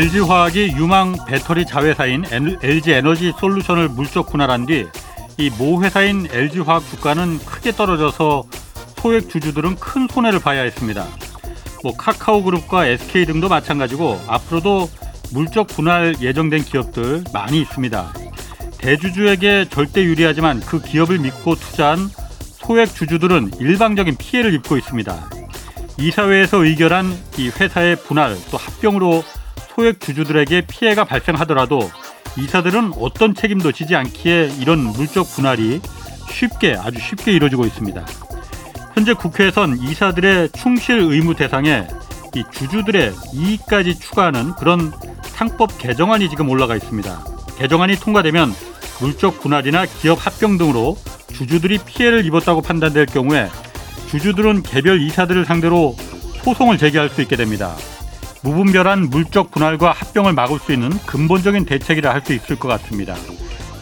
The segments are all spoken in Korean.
LG화학이 유망 배터리 자회사인 LG 에너지 솔루션을 물적 분할한 뒤 이 모 회사인 LG화학 주가는 크게 떨어져서 소액 주주들은 큰 손해를 봐야 했습니다. 뭐 카카오 그룹과 SK 등도 마찬가지고 앞으로도 물적 분할 예정된 기업들 많이 있습니다. 대주주에게 절대 유리하지만 그 기업을 믿고 투자한 소액 주주들은 일방적인 피해를 입고 있습니다. 이사회에서 의결한 이 회사의 분할 또 합병으로 소액 주주들에게 피해가 발생하더라도 이사들은 어떤 책임도 지지 않기에 이런 물적 분할이 쉽게 아주 쉽게 이루어지고 있습니다. 현재 국회에선 이사들의 충실 의무 대상에 이 주주들의 이익까지 추가하는 그런 상법 개정안이 지금 올라가 있습니다. 개정안이 통과되면 물적 분할이나 기업 합병 등으로 주주들이 피해를 입었다고 판단될 경우에 주주들은 개별 이사들을 상대로 소송을 제기할 수 있게 됩니다. 무분별한 물적 분할과 합병을 막을 수 있는 근본적인 대책이라 할 수 있을 것 같습니다.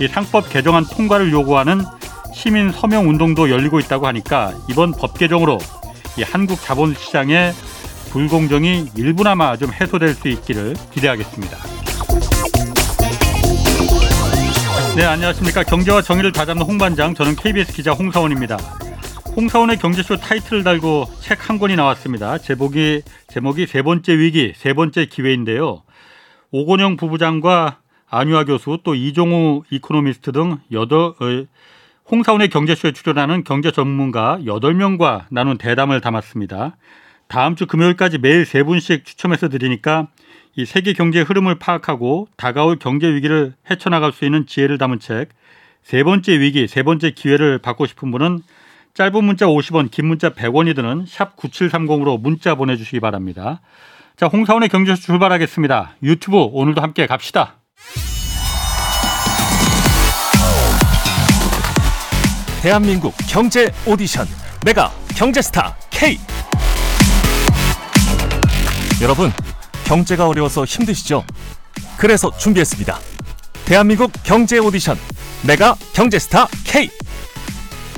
이 상법 개정안 통과를 요구하는 시민 서명 운동도 열리고 있다고 하니까 이번 법 개정으로 이 한국 자본시장의 불공정이 일부나마 좀 해소될 수 있기를 기대하겠습니다. 네, 안녕하십니까. 경제와 정의를 다잡는 홍반장, 저는 KBS 기자 홍사훈입니다. 홍사훈의 경제쇼 타이틀을 달고 책 한 권이 나왔습니다. 제목이 제목이 세 번째 위기, 세 번째 기회인데요. 오건영 부부장과 안유화 교수 또 이종우 이코노미스트 등 어, 홍사훈의 경제쇼에 출연하는 경제 전문가 8명과 나눈 대담을 담았습니다. 다음 주 금요일까지 매일 세 분씩 추첨해서 드리니까 이 세계 경제 흐름을 파악하고 다가올 경제 위기를 헤쳐나갈 수 있는 지혜를 담은 책 세 번째 위기, 세 번째 기회를 받고 싶은 분은 짧은 문자 50원, 긴 문자 100원이 드는 샵 9730으로 문자 보내주시기 바랍니다. 자, 홍사원의 경제쇼 출발하겠습니다. 유튜브 오늘도 함께 갑시다. 대한민국 경제 오디션 메가 경제스타 K 여러분 경제가 어려워서 힘드시죠? 그래서 준비했습니다. 대한민국 경제 오디션 메가 경제스타 K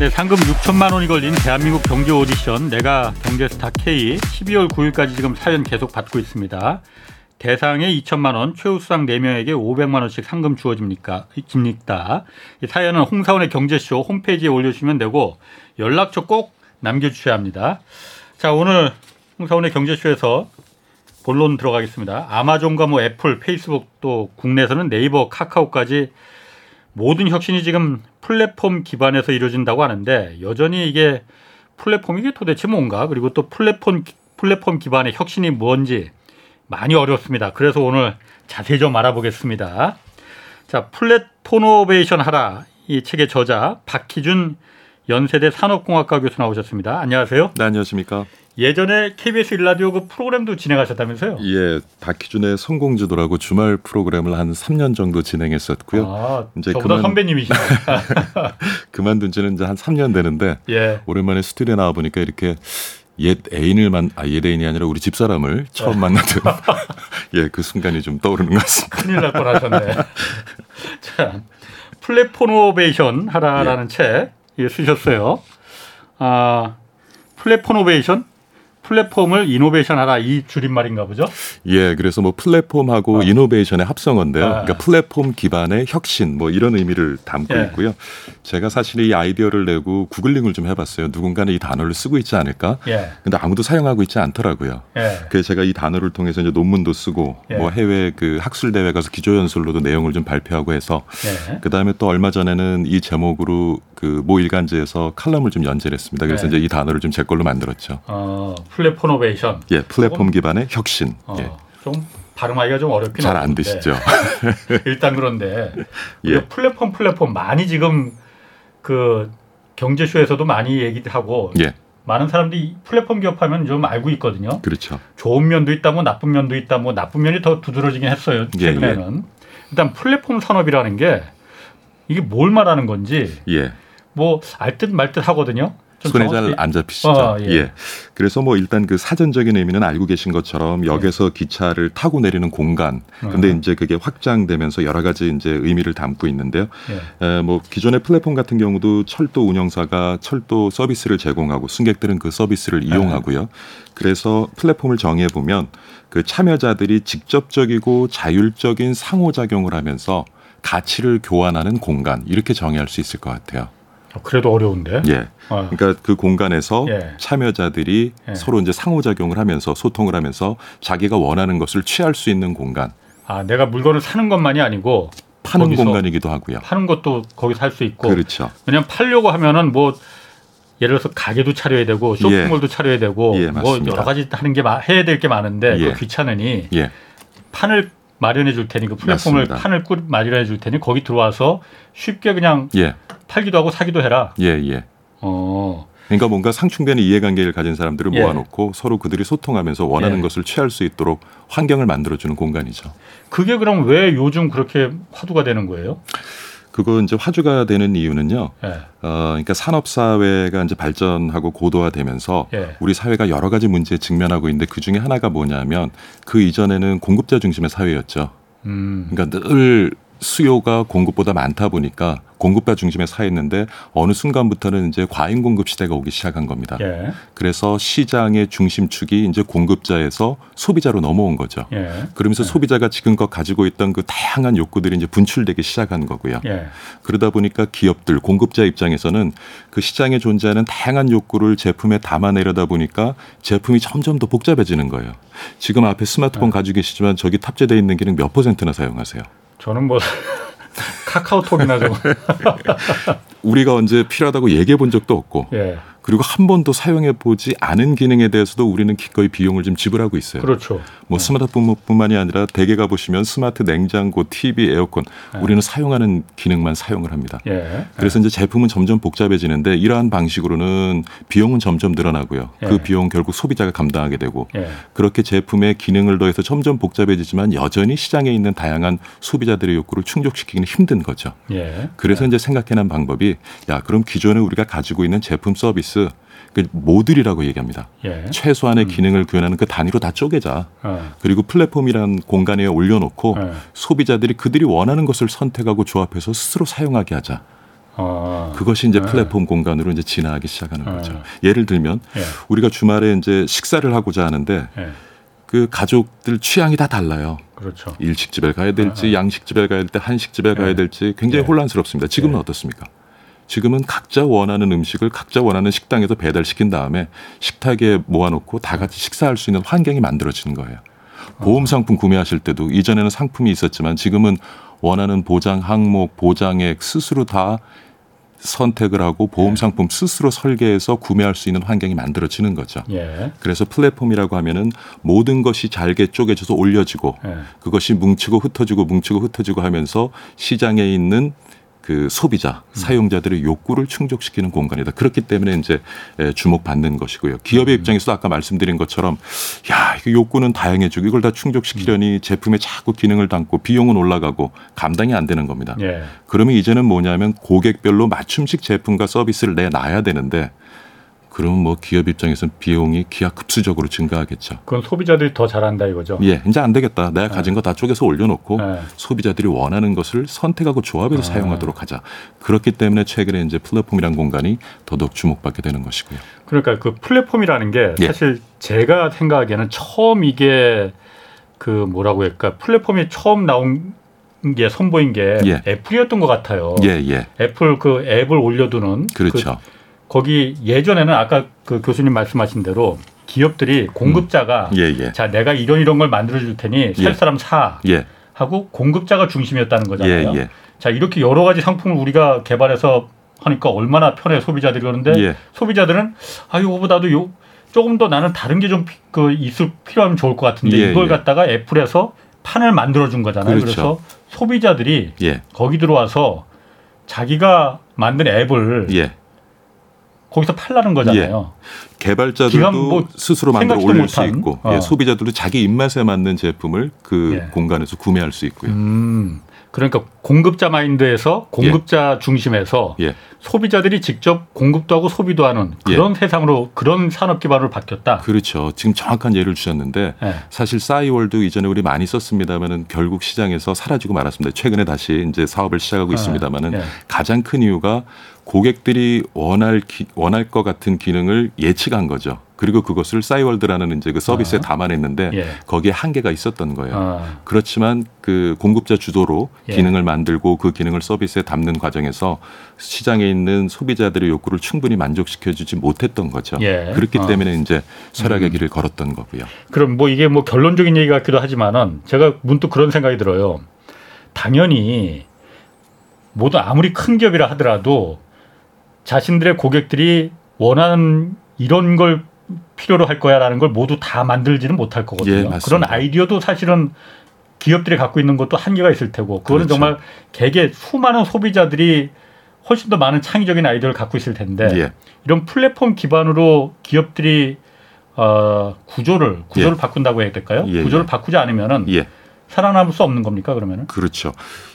네, 상금 6천만 원이 걸린 대한민국 경제 오디션 내가 경제스타 K 12월 9일까지 지금 사연 계속 받고 있습니다. 대상에 2천만 원, 최우수상 4명에게 500만 원씩 상금 주어집니까? 깁니다. 이 사연은 홍사원의 경제쇼 홈페이지에 올려주시면 되고 연락처 꼭 남겨주셔야 합니다. 자, 오늘 홍사훈의 경제쇼에서 본론 들어가겠습니다. 아마존과 뭐 애플, 페이스북 또 국내에서는 네이버, 카카오까지 모든 혁신이 지금 플랫폼 기반에서 이루어진다고 하는데 여전히 이게 플랫폼 이게 도대체 뭔가 그리고 또 플랫폼 플랫폼 기반의 혁신이 뭔지 많이 어렵습니다. 그래서 오늘 자세히 좀 알아보겠습니다. 자, 플랫포노베이션 하라 이 책의 저자 박희준 연세대 산업공학과 교수 나오셨습니다. 안녕하세요. 네, 안녕하십니까. 예전에 KBS 일라디오 그 프로그램도 진행하셨다면서요? 예, 박희준의 성공지도라고 주말 프로그램을 한 3년 정도 진행했었고요. 아, 이제 저보다 그만, 선배님이시네. 그만둔 지는 이제 한 3년 되는데 예. 오랜만에 스튜디오에 나와 보니까 이렇게 옛 애인을 만, 아, 옛 애인이 아니라 우리 집사람을 처음 네. 만나던 예, 그 순간이 좀 떠오르는 것 같습니다. 큰일 날 뻔하셨네. 자, 플랫포노베이션 하라라는 예. 책 예, 쓰셨어요. 아, 플랫포노베이션 플랫폼을 이노베이션하라 이 줄임말인가 보죠? 예, 그래서 뭐 플랫폼하고 어. 이노베이션의 합성어인데요. 아. 그러니까 플랫폼 기반의 혁신 뭐 이런 의미를 담고 예. 있고요. 제가 사실 이 아이디어를 내고 구글링을 좀 해봤어요. 누군가는 이 단어를 쓰고 있지 않을까? 예. 근데 아무도 사용하고 있지 않더라고요. 예. 그래서 제가 이 단어를 통해서 이제 논문도 쓰고 예. 뭐 해외 그 학술 대회 가서 기조연설로도 내용을 좀 발표하고 해서 예. 그 다음에 또 얼마 전에는 이 제목으로 그 모 일간지에서 칼럼을 좀 연재를 했습니다. 그래서 예. 이제 이 단어를 좀 제 걸로 만들었죠. 어. 플랫폼노베이션. 예, 플랫폼 기반의 혁신. 어, 예. 좀 발음하기가 좀 어렵긴 잘 안 되시죠. 일단 그런데 예. 플랫폼 플랫폼 많이 지금 그 경제쇼에서도 많이 얘기하고 예. 많은 사람들이 플랫폼 기업하면 좀 알고 있거든요. 그렇죠. 좋은 면도 있다, 뭐 나쁜 면도 있다, 뭐 나쁜 면이 더 두드러지긴 했어요. 예, 최근에는. 예, 일단 플랫폼 산업이라는 게 이게 뭘 말하는 건지 예. 뭐알듯말듯 하거든요. 좀 손에 잘 안 잡히시죠? 어, 예. 예. 그래서 뭐 일단 그 사전적인 의미는 알고 계신 것처럼 역에서 기차를 타고 내리는 공간. 근데 음. 이제 그게 확장되면서 여러 가지 이제 의미를 담고 있는데요. 예. 에, 뭐 기존의 플랫폼 같은 경우도 철도 운영사가 철도 서비스를 제공하고 승객들은 그 서비스를 이용하고요. 그래서 플랫폼을 정해 보면 그 참여자들이 직접적이고 자율적인 상호작용을 하면서 가치를 교환하는 공간 이렇게 정의할 수 있을 것 같아요. 어, 그래도 어려운데. 예. 어. 그러니까 그 공간에서 예. 참여자들이 예. 서로 이제 상호작용을 하면서 소통을 하면서 자기가 원하는 것을 취할 수 있는 공간, 아 내가 물건을 사는 것만이 아니고 파는 공간이기도 하고요. 파는 것도 거기 살 수 있고 그렇죠. 왜냐면 팔려고 하면은 뭐 예를 들어서 가게도 차려야 되고 쇼핑몰도 차려야 되고 예, 뭐. 여러 가지 하는 게 마- 해야 될 게 많은데 예. 그 귀찮으니 예. 판을 마련해 줄 테니 그 플랫폼을 맞습니다. 판을 꾸 마련해 줄 테니 거기 들어와서 쉽게 그냥 예. 팔기도 하고 사기도 해라. 예, 예. 어. 그러니까 뭔가 상충되는 이해관계를 가진 사람들을 예. 모아놓고 서로 그들이 소통하면서 원하는 예. 것을 취할 수 있도록 환경을 만들어주는 공간이죠. 그게 그럼 왜 요즘 그렇게 화두가 되는 거예요? 그거 이제 화두가 되는 이유는요. 예. 어, 그러니까 산업 사회가 이제 발전하고 고도화되면서 예. 우리 사회가 여러 가지 문제에 직면하고 있는데 그 중에 하나가 뭐냐면 그 이전에는 공급자 중심의 사회였죠. 음. 그러니까 늘 수요가 공급보다 많다 보니까 공급자 중심의 사회였는데 어느 순간부터는 이제 과잉 공급 시대가 오기 시작한 겁니다. 예. 그래서 시장의 중심축이 이제 공급자에서 소비자로 넘어온 거죠. 예. 그러면서 소비자가 지금껏 가지고 있던 그 다양한 욕구들이 이제 분출되기 시작한 거고요. 예. 그러다 보니까 기업들, 공급자 입장에서는 그 시장에 존재하는 다양한 욕구를 제품에 담아내려다 보니까 제품이 점점 더 복잡해지는 거예요. 지금 앞에 스마트폰 가지고 계시지만 저기 탑재되어 있는 기능 몇 퍼센트나 사용하세요? 저는 뭐 카카오톡이나 좀 우리가 언제 필요하다고 얘기해 본 적도 없고 예. 그리고 한 번도 사용해 보지 않은 기능에 대해서도 우리는 기꺼이 비용을 좀 지불하고 있어요. 그렇죠. 뭐 스마트폰뿐만이 아니라 댁에 가 보시면 스마트 냉장고, TV, 에어컨 우리는 사용하는 기능만 사용을 합니다. 예. 그래서 이제 제품은 점점 복잡해지는데 이러한 방식으로는 비용은 점점 늘어나고요. 그 예. 비용 결국 소비자가 감당하게 되고 예. 그렇게 제품의 기능을 더해서 점점 복잡해지지만 여전히 시장에 있는 다양한 소비자들의 욕구를 충족시키기는 힘든 거죠. 예. 그래서 이제 생각해낸 방법이 야 그럼 기존에 우리가 가지고 있는 제품 서비스 그 모듈이라고 얘기합니다. 예. 최소한의 기능을 구현하는 그 단위로 다 쪼개자. 어. 그리고 플랫폼이란 공간에 올려놓고 예. 소비자들이 그들이 원하는 것을 선택하고 조합해서 스스로 사용하게 하자. 어. 그것이 이제 네. 플랫폼 공간으로 이제 진화하기 시작하는 네. 거죠. 예를 들면 예. 우리가 주말에 이제 식사를 하고자 하는데 예. 그 가족들 취향이 다 달라요. 그렇죠. 일식집에 가야 될지 양식집에 가야 될때 한식집에 가야 네. 될지 굉장히 네. 혼란스럽습니다. 지금은 네. 어떻습니까? 지금은 각자 원하는 음식을 각자 원하는 식당에서 배달시킨 다음에 식탁에 모아놓고 다 같이 식사할 수 있는 환경이 만들어지는 거예요. 보험 상품 구매하실 때도 이전에는 상품이 있었지만 지금은 원하는 보장 항목, 보장액 스스로 다 선택을 하고 보험 네. 상품 스스로 설계해서 구매할 수 있는 환경이 만들어지는 거죠. 예. 그래서 플랫폼이라고 하면은 모든 것이 잘게 쪼개져서 올려지고 예. 그것이 뭉치고 흩어지고 뭉치고 흩어지고 하면서 시장에 있는 그 소비자, 사용자들의 욕구를 충족시키는 공간이다. 그렇기 때문에 이제 에, 주목받는 것이고요. 기업의 입장에서도 아까 말씀드린 것처럼 야, 이거 욕구는 다양해지고 이걸 다 충족시키려니 제품에 자꾸 기능을 담고 비용은 올라가고 감당이 안 되는 겁니다. 예. 그러면 이제는 뭐냐면 고객별로 맞춤식 제품과 서비스를 내놔야 되는데 그러면 뭐 기업 입장에서는 비용이 기하급수적으로 증가하겠죠. 그건 소비자들이 더 잘한다 이거죠. 예, 이제 안 되겠다. 내가 가진 거 다 쪼개서 올려놓고 네. 소비자들이 원하는 것을 선택하고 조합해서 아. 사용하도록 하자. 그렇기 때문에 최근에 이제 플랫폼이란 공간이 더더욱 주목받게 되는 것이고요. 그러니까 그 플랫폼이라는 게 예. 사실 제가 생각하기에는 처음 이게 그 뭐라고 할까 플랫폼이 처음 나온 게 선보인 게 예. 애플이었던 것 같아요. 예, 예, 애플 그 앱을 올려두는 그렇죠. 그 거기 예전에는 아까 그 교수님 말씀하신 대로 기업들이 공급자가 예, 예, 자 내가 이런 이런 걸 만들어 줄 테니 살 예. 사람 사 예, 하고 공급자가 중심이었다는 예, 거잖아요. 예, 자 이렇게 여러 가지 상품을 우리가 개발해서 하니까 얼마나 편해 소비자들이 그러는데 예, 소비자들은 아 이거보다도 요 조금 더 나는 다른 게 좀 그 있을 필요하면 좋을 것 같은데 예, 이걸 예. 갖다가 애플에서 판을 만들어 준 거잖아요. 그 그렇죠. 래서 소비자들이 예, 거기 들어와서 자기가 만든 앱을 예. 거기서 팔라는 거잖아요. 개발자들도 기왕 뭐 스스로 만들어 올릴 수 있고, 어. 예, 소비자들도 자기 입맛에 맞는 제품을 그 예. 공간에서 구매할 수 있고요. 음. 그러니까 공급자 마인드에서 공급자 중심에서 예. 소비자들이 직접 공급도 하고 소비도 하는 그런 세상으로 그런 산업 기반으로 바뀌었다. 그렇죠. 지금 정확한 예를 주셨는데 예. 사실 싸이월드 이전에 우리 많이 썼습니다만은 결국 시장에서 사라지고 말았습니다. 최근에 다시 이제 사업을 시작하고 있습니다만은 예. 가장 큰 이유가 고객들이 원할 기, 원할 것 같은 기능을 예측한 거죠. 그리고 그것을 싸이월드라는 이제 그 서비스에 아. 담아냈는데 예. 거기에 한계가 있었던 거예요. 아, 그렇지만 그 공급자 주도로 예. 기능을 만들고 그 기능을 서비스에 담는 과정에서 시장에 있는 소비자들의 욕구를 충분히 만족시켜주지 못했던 거죠. 예. 그렇기 어. 때문에 이제 쇠락의 음. 길을 걸었던 거고요. 그럼 뭐 이게 뭐 결론적인 얘기 같기도 하지만은 제가 문득 그런 생각이 들어요. 당연히 모두 아무리 큰 기업이라 하더라도 자신들의 고객들이 원하는 이런 걸 필요로 할 거야라는 걸 모두 다 만들지는 못할 예, 거거든요. 맞습니다. 그런 아이디어도 사실은 기업들이 갖고 있는 것도 한계가 있을 테고 그거는 그렇죠. 정말 개개 수많은 소비자들이 훨씬 더 많은 창의적인 아이디어를 갖고 있을 텐데 예. 이런 플랫폼 기반으로 기업들이 어, 구조를 구조를 바꾼다고 해야 될까요? 예, 구조를 예. 바꾸지 않으면은 예. 살아남을 수 없는 겁니까 그러면은? 그렇죠.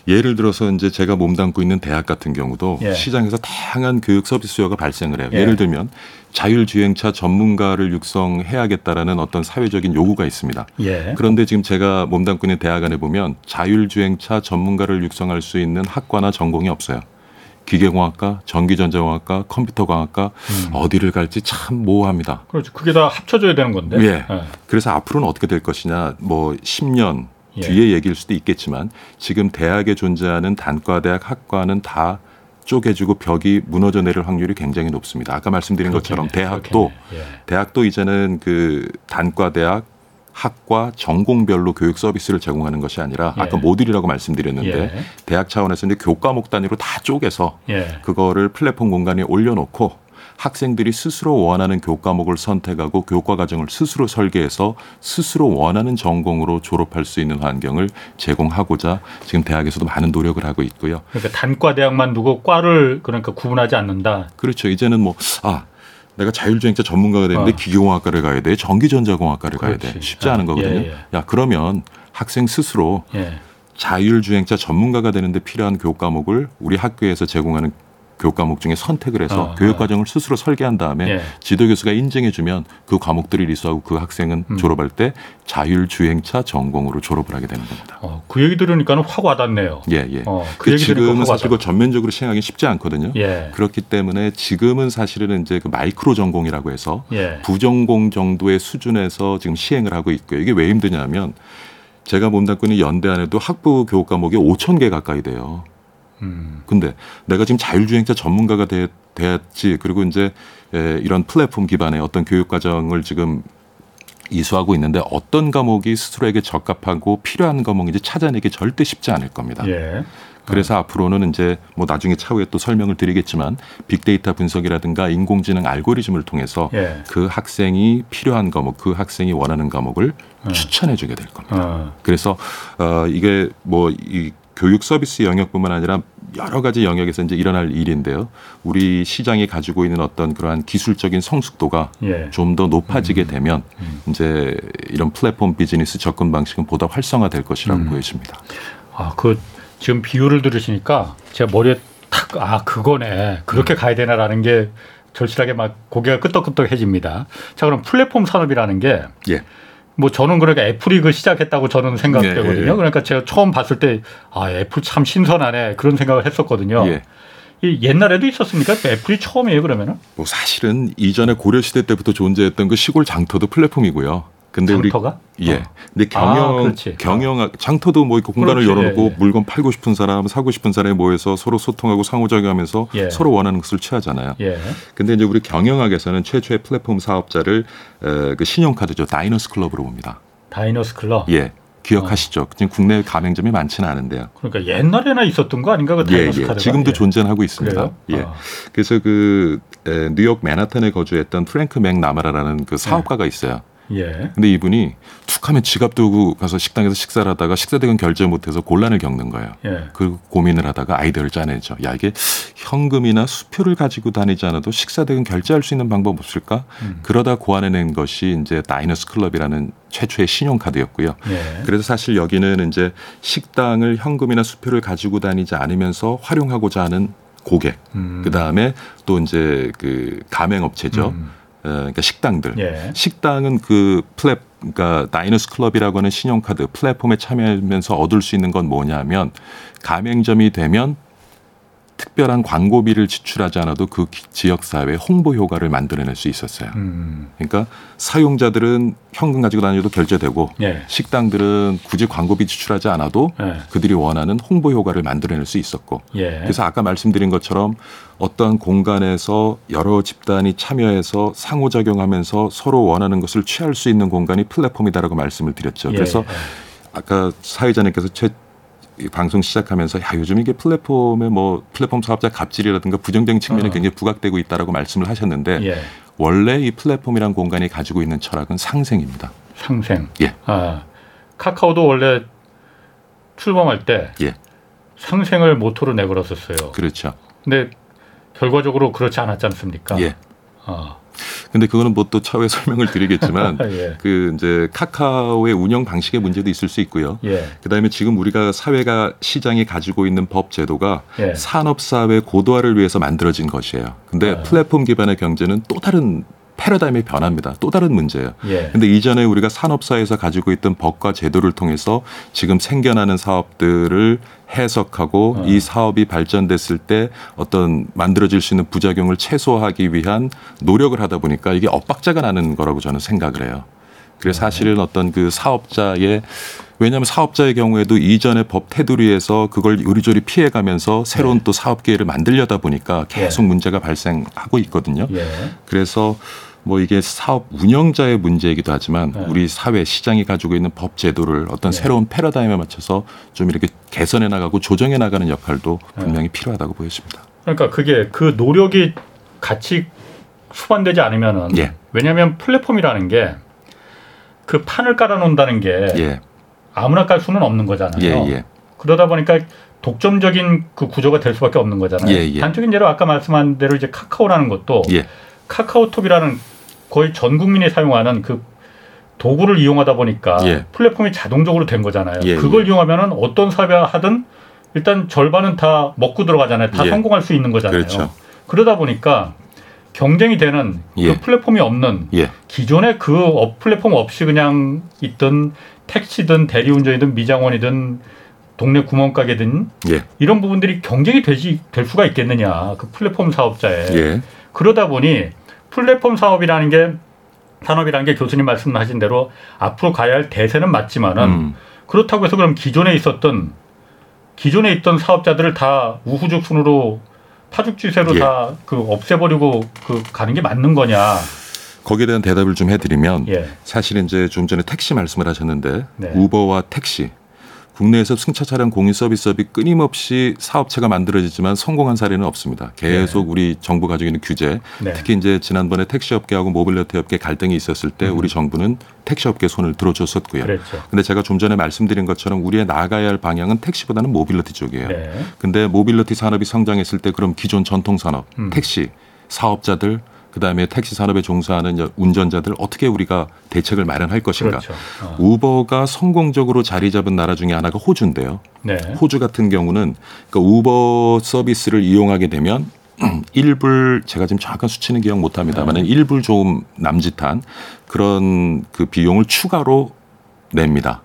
예를 들어서 이제 제가 몸담고 있는 대학 같은 경우도 예. 시장에서 다양한 교육 서비스 수요가 발생을 해요. 예. 예를 들면 자율주행차 전문가를 육성해야겠다라는 어떤 사회적인 요구가 있습니다. 예. 그런데 지금 제가 몸담고 있는 대학 안에 보면 자율주행차 전문가를 육성할 수 있는 학과나 전공이 없어요. 기계공학과, 전기전자공학과, 컴퓨터공학과 음. 어디를 갈지 참 모호합니다. 그렇죠. 그게 다 합쳐져야 되는 건데. 예. 그래서 앞으로는 어떻게 될 것이냐, 뭐 10년 예. 뒤에 얘기일 수도 있겠지만 지금 대학에 존재하는 단과대학 학과는 다 쪼개지고 벽이 무너져 내릴 확률이 굉장히 높습니다. 아까 말씀드린 것처럼 그렇겠네. 대학도. 예. 대학도 이제는 그 단과대학 학과 전공별로 교육 서비스를 제공하는 것이 아니라 예. 아까 모듈이라고 말씀드렸는데 예. 대학 차원에서 이제 교과목 단위로 다 쪼개서 예. 그거를 플랫폼 공간에 올려놓고 학생들이 스스로 원하는 교과목을 선택하고 교과 과정을 스스로 설계해서 스스로 원하는 전공으로 졸업할 수 있는 환경을 제공하고자 지금 대학에서도 많은 노력을 하고 있고요. 그러니까 단과 대학만 두고 과를 그러니까 구분하지 않는다. 그렇죠. 이제는 뭐 아. 내가 자율주행차 전문가가 되는데 어. 기계공학과를 가야 돼, 전기전자공학과를 가야 돼. 그렇지. 쉽지 않은 아, 거거든요. 예, 예. 야 그러면 학생 스스로 예. 자율주행차 전문가가 되는데 필요한 교과목을 우리 학교에서 제공하는 교과목 중에 선택을 해서 어, 교육 어. 과정을 스스로 설계한 다음에 예. 지도 교수가 인증해 주면 그 과목들을 이수하고 그 학생은 음. 졸업할 때 자율 주행차 전공으로 졸업을 하게 되는 겁니다. 어, 그 얘기 들으니까는 확 와닿네요. 예, 예. 어, 그그 들으니까 지금은 확 사실. 그 전면적으로 시행하기 쉽지 않거든요. 예. 그렇기 때문에 지금은 사실은 이제 그 마이크로 전공이라고 해서 예. 부전공 정도의 수준에서 지금 시행을 하고 있고요. 이게 왜 힘드냐면 제가 몸담고 있는 연대 안에도 학부 교육 과목이 5천 개 가까이 돼요. 음. 근데 내가 지금 자율주행차 전문가가 돼, 됐지 그리고 이제 에, 이런 플랫폼 기반의 어떤 교육 과정을 지금 이수하고 있는데 어떤 과목이 스스로에게 적합하고 필요한 과목인지 찾아내기 절대 쉽지 않을 겁니다. 예. 그래서 앞으로는 이제 뭐 나중에 차후에 또 설명을 드리겠지만 빅데이터 분석이라든가 인공지능 알고리즘을 통해서 예. 그 학생이 필요한 과목, 그 학생이 원하는 과목을 음. 추천해 주게 될 겁니다. 어. 그래서 어 이게 뭐 이 교육 서비스 영역뿐만 아니라 여러 가지 영역에서 이제 일어날 일인데요. 우리 시장이 가지고 있는 어떤 그러한 기술적인 성숙도가 예. 좀더 높아지게 되면 음. 이제 이런 플랫폼 비즈니스 접근 방식은 보다 활성화될 것이라고 음. 보여집니다. 아, 그 지금 비유를 들으시니까 제가 머리에 탁, 아, 그거네. 그렇게 음. 가야 되나라는 게 절실하게 막 고개가 끄덕끄덕해집니다. 자, 그럼 플랫폼 산업이라는 게 예. 뭐 저는 그러니까 애플이 그 시작했다고 저는 생각되거든요. 예, 예. 그러니까 제가 처음 봤을 때 아, 애플 참 신선하네. 그런 생각을 했었거든요. 예. 이 옛날에도 있었습니까? 애플이 처음이에요, 그러면은? 뭐 사실은 이전에 고려 시대 때부터 존재했던 그 시골 장터도 플랫폼이고요. 근데 장터가? 우리 예. 어. 근데 아, 경영 그렇지. 경영 장터도 뭐 이렇게 공간을 그렇지. 열어놓고 예, 예. 물건 팔고 싶은 사람, 사고 싶은 사람이 모여서 서로 소통하고 상호작용하면서 예. 서로 원하는 것을 취하잖아요. 예. 근데 이제 우리 경영학에서는 최초의 플랫폼 사업자를 에, 그 신용카드죠 다이너스 클럽으로 봅니다. 다이너스 클럽. 예. 기억하시죠? 지금 국내 가맹점이 많지는 않은데요. 그러니까 옛날에나 있었던 거 아닌가? 그 예, 예. 지금도 예. 존재하고 있습니다. 그래요? 예. 아. 그래서 그 에, 뉴욕 맨하탄에 거주했던 프랭크 맥 나마라라는 그 사업가가 있어요. 예. 근데 이분이 툭 하면 지갑 들고 가서 식당에서 식사를 하다가 식사 대금 결제 못해서 곤란을 겪는 거예요. 예. 그 고민을 하다가 아이디어를 짜내죠. 야 이게 현금이나 수표를 가지고 다니지 않아도 식사 대금 결제할 수 있는 방법 없을까? 음. 그러다 고안해낸 것이 이제 다이너스 클럽이라는 최초의 신용카드였고요. 예. 그래서 사실 여기는 이제 식당을 현금이나 수표를 가지고 다니지 않으면서 활용하고자 하는 고객, 음. 그 다음에 또 이제 그 가맹업체죠. 음. 어, 그러니까 식당들. 예. 식당은 그 플랫, 그러니까 다이너스 클럽이라고 하는 신용카드 플랫폼에 참여하면서 얻을 수 있는 건 뭐냐면 가맹점이 되면 특별한 광고비를 지출하지 않아도 그 기- 지역 사회 홍보 효과를 만들어낼 수 있었어요. 음. 그러니까 사용자들은 현금 가지고 다녀도 결제되고 예. 식당들은 굳이 광고비 지출하지 않아도 예. 그들이 원하는 홍보 효과를 만들어낼 수 있었고 예. 그래서 아까 말씀드린 것처럼 어떠한 공간에서 여러 집단이 참여해서 상호작용하면서 서로 원하는 것을 취할 수 있는 공간이 플랫폼이다라고 말씀을 드렸죠. 예. 그래서 아까 사회자님께서 최, 이 방송 시작하면서 야 요즘 이게 플랫폼에 뭐 플랫폼 사업자 갑질이라든가 부정적인 측면이 어. 굉장히 부각되고 있다라고 말씀을 하셨는데 예. 원래 이 플랫폼이란 공간이 가지고 있는 철학은 상생입니다. 상생. 예. 아, 카카오도 원래 출범할 때 예. 상생을 모토로 내걸었었어요. 그렇죠. 근데 결과적으로 그렇지 않았지 않습니까? 예. 아, 근데 그거는 뭐 또 차후에 설명을 드리겠지만 예. 그 이제 카카오의 운영 방식의 문제도 있을 수 있고요. 예. 그다음에 지금 우리가 사회가 시장이 가지고 있는 법 제도가 예. 산업 사회 고도화를 위해서 만들어진 것이에요. 근데 아. 플랫폼 기반의 경제는 또 다른 패러다임의 변화입니다. 또 다른 문제예요. 예. 근데 이전에 우리가 산업사에서 가지고 있던 법과 제도를 통해서 지금 생겨나는 사업들을 해석하고 어. 이 사업이 발전됐을 때 어떤 만들어질 수 있는 부작용을 최소화하기 위한 노력을 하다 보니까 이게 엇박자가 나는 거라고 저는 생각을 해요. 그래서 사실은 어떤 그 사업자의 왜냐하면 사업자의 경우에도 이전의 법 테두리에서 그걸 요리조리 피해가면서 새로운 또 사업 기회를 만들려다 보니까 계속 문제가 발생하고 있거든요. 예. 그래서 뭐 이게 사업 운영자의 문제이기도 하지만 네. 우리 사회 시장이 가지고 있는 법 제도를 어떤 네. 새로운 패러다임에 맞춰서 좀 이렇게 개선해 나가고 조정해 나가는 역할도 네. 분명히 필요하다고 보여집니다. 그러니까 그게 그 노력이 같이 수반되지 않으면은 예. 왜냐하면 플랫폼이라는 게 그 판을 깔아놓는다는 게 예, 아무나 깔 수는 없는 거잖아요. 예, 예, 그러다 보니까 독점적인 그 구조가 될 수밖에 없는 거잖아요. 예, 예. 단적인 예로 아까 말씀한 대로 이제 카카오라는 것도 예, 카카오톡이라는 거의 전 국민이 사용하는 그 도구를 이용하다 보니까 예. 플랫폼이 자동적으로 된 거잖아요. 예, 그걸 예. 이용하면은 어떤 사업을 하든 일단 절반은 다 먹고 들어가잖아요. 다 예. 성공할 수 있는 거잖아요. 그렇죠. 그러다 보니까 경쟁이 되는 예. 그 플랫폼이 없는 예, 기존의 그 업- 플랫폼 없이 그냥 있던 택시든 대리운전이든 미장원이든 동네 구멍가게든 예, 이런 부분들이 경쟁이 되지 될 수가 있겠느냐 그 플랫폼 사업자에 예, 그러다 보니 플랫폼 사업이라는 게 산업이라는 게 교수님 말씀하신 대로 앞으로 가야 할 대세는 맞지만은 음, 그렇다고 해서 그럼 기존에 있었던 기존에 있던 사업자들을 다 우후죽순으로 파죽지세로 예. 다그 없애버리고 그 가는 게 맞는 거냐? 거기에 대한 대답을 좀 해드리면 예, 사실 이제 좀 전에 택시 말씀을 하셨는데 네. 우버와 택시 국내에서 승차 차량 공유 서비스업이 끊임없이 사업체가 만들어지지만 성공한 사례는 없습니다. 계속 우리 정부 가지고 있는 규제, 네. 특히 이제 지난번에 택시업계하고 모빌리티 업계 갈등이 있었을 때 우리 정부는 택시업계 손을 들어줬었고요. 음. 그랬죠. 근데 제가 좀 전에 말씀드린 것처럼 우리의 나가야 할 방향은 택시보다는 모빌리티 쪽이에요. 네. 근데 모빌리티 산업이 성장했을 때 그럼 기존 전통 산업, 음. 택시 사업자들 그다음에 택시 산업에 종사하는 여- 운전자들 어떻게 우리가 대책을 마련할 것인가? 그렇죠. 어. 우버가 성공적으로 자리 잡은 나라 중에 하나가 호주인데요. 네. 호주 같은 경우는 그러니까 우버 서비스를 이용하게 되면 1불 제가 지금 정확한 수치는 기억 못 합니다만 네. 1불 조금 남짓한 그런 그 비용을 추가로 냅니다.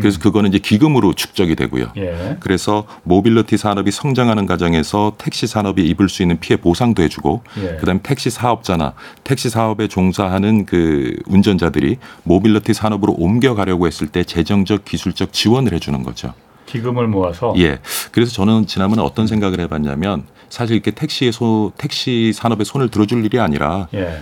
그래서 그거는 이제 기금으로 축적이 되고요. 음. 예. 그래서 모빌리티 산업이 성장하는 과정에서 택시 산업이 입을 수 있는 피해 보상도 해주고 예. 그다음에 택시 사업자나 택시 사업에 종사하는 그 운전자들이 모빌리티 산업으로 옮겨가려고 했을 때 재정적 기술적 지원을 해주는 거죠. 기금을 모아서 예. 그래서 저는 지난번에 어떤 생각을 해봤냐면 사실 이렇게 택시의 소 택시 산업에 손을 들어줄 일이 아니라 예.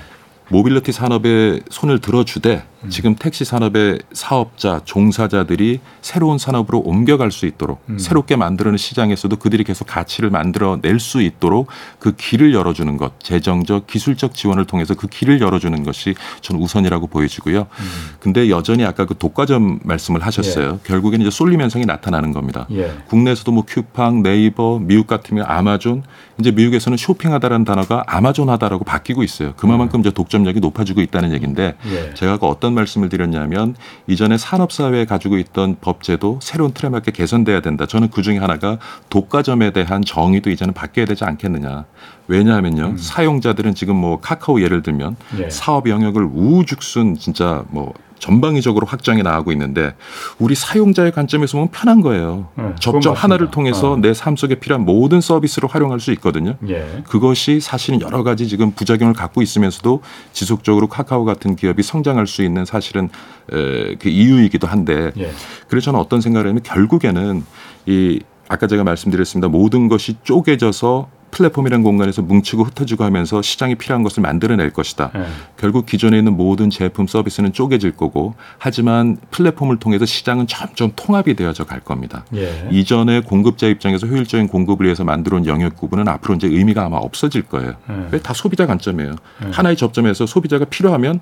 모빌리티 산업에 손을 들어주되 지금 택시 산업의 사업자, 종사자들이 새로운 산업으로 옮겨갈 수 있도록 음. 새롭게 만들어낸 시장에서도 그들이 계속 가치를 만들어낼 수 있도록 그 길을 열어주는 것, 재정적, 기술적 지원을 통해서 그 길을 열어주는 것이 전 우선이라고 보여지고요. 음. 근데 여전히 아까 그 독과점 말씀을 하셨어요. 결국에는 이제 쏠림 현상이 나타나는 겁니다. 예. 국내에서도 뭐 큐팡, 네이버, 미국 같으면 아마존, 이제 미국에서는 쇼핑하다라는 단어가 아마존하다라고 바뀌고 있어요. 그만큼 이제 독점력이 높아지고 있다는 얘기인데 예. 제가 아까 어떤 말씀을 드렸냐면 이전에 산업사회에 가지고 있던 법제도 새로운 틀에 맞게 개선돼야 된다. 저는 그 중에 하나가 독과점에 대한 정의도 이제는 바뀌어야 되지 않겠느냐. 왜냐하면요. 사용자들은 지금 뭐 카카오 예를 들면 예. 사업 영역을 우죽순 진짜 뭐 전방위적으로 확장해 나가고 있는데 우리 사용자의 관점에서 보면 편한 거예요. 네, 접점 하나를. 통해서 어. 내삶 속에 필요한 모든 서비스를 활용할 수 있거든요. 예. 그것이 사실은 여러 가지 지금 부작용을 갖고 있으면서도 지속적으로 카카오 같은 기업이 성장할 수 있는 사실은 에, 그 이유이기도 한데 예. 그래서 저는 어떤 생각을 하냐면 결국에는 이 아까 제가 말씀드렸습니다. 모든 것이 쪼개져서 플랫폼이라는 공간에서 뭉치고 흩어지고 하면서 시장이 필요한 것을 만들어낼 것이다. 예. 결국 기존에 있는 모든 제품 서비스는 쪼개질 거고 하지만 플랫폼을 통해서 시장은 점점 통합이 되어져 갈 겁니다. 예. 이전에 공급자 입장에서 효율적인 공급을 위해서 만들어 온 영역 구분은 앞으로 이제 의미가 아마 없어질 거예요. 예. 그게 다 소비자 관점이에요. 네. 하나의 접점에서 소비자가 필요하면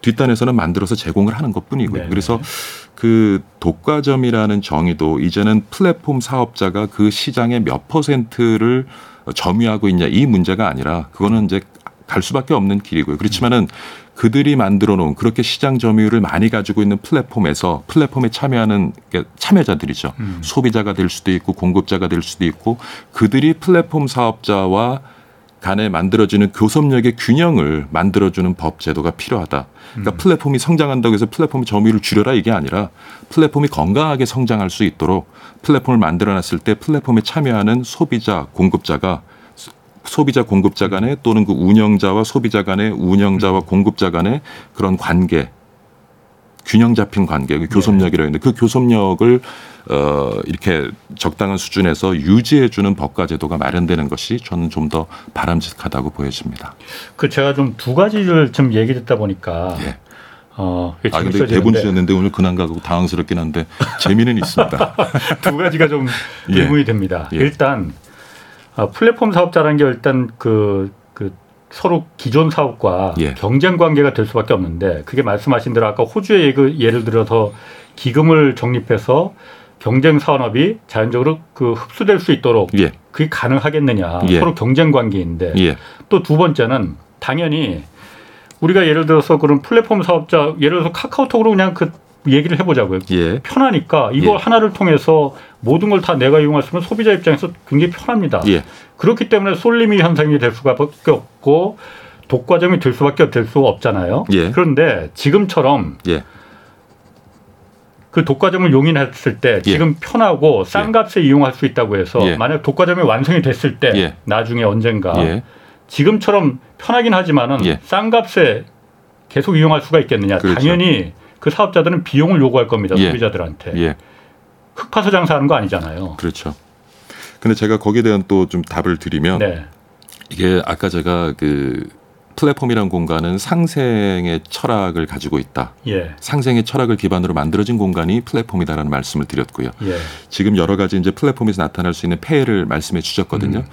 뒷단에서는 만들어서 제공을 하는 것 뿐이고요. 네. 그래서 그 독과점이라는 정의도 이제는 플랫폼 사업자가 그 시장의 몇 퍼센트를 점유하고 있냐 이 문제가 아니라 그거는 이제 갈 수밖에 없는 길이고요. 그렇지만은 그들이 만들어 놓은 그렇게 시장 점유율을 많이 가지고 있는 플랫폼에서 플랫폼에 참여하는 게 참여자들이죠. 음. 소비자가 될 수도 있고 공급자가 될 수도 있고 그들이 플랫폼 사업자와 간에 만들어지는 교섭력의 균형을 만들어주는 법 제도가 필요하다. 그러니까 플랫폼이 성장한다고 해서 플랫폼 점유율을 줄여라 이게 아니라 플랫폼이 건강하게 성장할 수 있도록 플랫폼을 만들어놨을 때 플랫폼에 참여하는 소비자, 공급자가 소- 소비자 공급자 간에 또는 그 운영자와 소비자 간의 운영자와 공급자 간의 그런 관계 균형 잡힌 관계, 그 교섭력이라고 했는데 그 교섭력을 어 이렇게 적당한 수준에서 유지해 주는 법과 제도가 마련되는 것이 저는 좀 더 바람직하다고 보여집니다. 그 제가 좀 두 가지를 좀 얘기 듣다 보니까 예. 어, 이게 아 근데 대본 주셨는데 오늘 근황 가고 당황스럽긴 한데 재미는 있습니다. 두 가지가 좀 예. 의문이 됩니다. 예. 일단 어, 플랫폼 사업자라는 게 일단 그, 그 서로 기존 사업과 예. 경쟁 관계가 될 수밖에 없는데 그게 말씀하신 대로 아까 호주의 예를 들어서 기금을 적립해서 경쟁 산업이 자연적으로 그 흡수될 수 있도록 예, 그게 가능하겠느냐 예. 서로 경쟁 관계인데 예, 또두 번째는 당연히 우리가 예를 들어서 그런 플랫폼 사업자 예를 들어서 카카오톡으로 그냥 그 얘기를 해보자고요. 예, 편하니까 이거 예. 하나를 통해서 모든 걸 다 내가 이용할 수 있으면 소비자 입장에서 굉장히 편합니다. 예, 그렇기 때문에 쏠림이 현상이 될 수밖에 없고 독과점이 될 수밖에 될 수가 없잖아요. 예. 그런데 지금처럼 예, 그 독과점을 용인했을 때 예. 지금 편하고 싼 값에 이용할 수 있다고 해서 예. 만약 독과점이 완성이 됐을 때 예. 나중에 언젠가 예, 지금처럼 편하긴 하지만은 예. 싼 값에 계속 이용할 수가 있겠느냐. 그렇죠. 당연히 그 사업자들은 비용을 요구할 겁니다. 예. 소비자들한테. 예, 흙파서 장사하는 거 아니잖아요. 그렇죠. 근데 제가 거기에 대한 또 좀 답을 드리면 네. 이게 아까 제가 그 플랫폼이란 공간은 상생의 철학을 가지고 있다. 예. 상생의 철학을 기반으로 만들어진 공간이 플랫폼이다라는 말씀을 드렸고요. 예. 지금 여러 가지 이제 플랫폼에서 나타날 수 있는 폐해를 말씀해 주셨거든요. 음.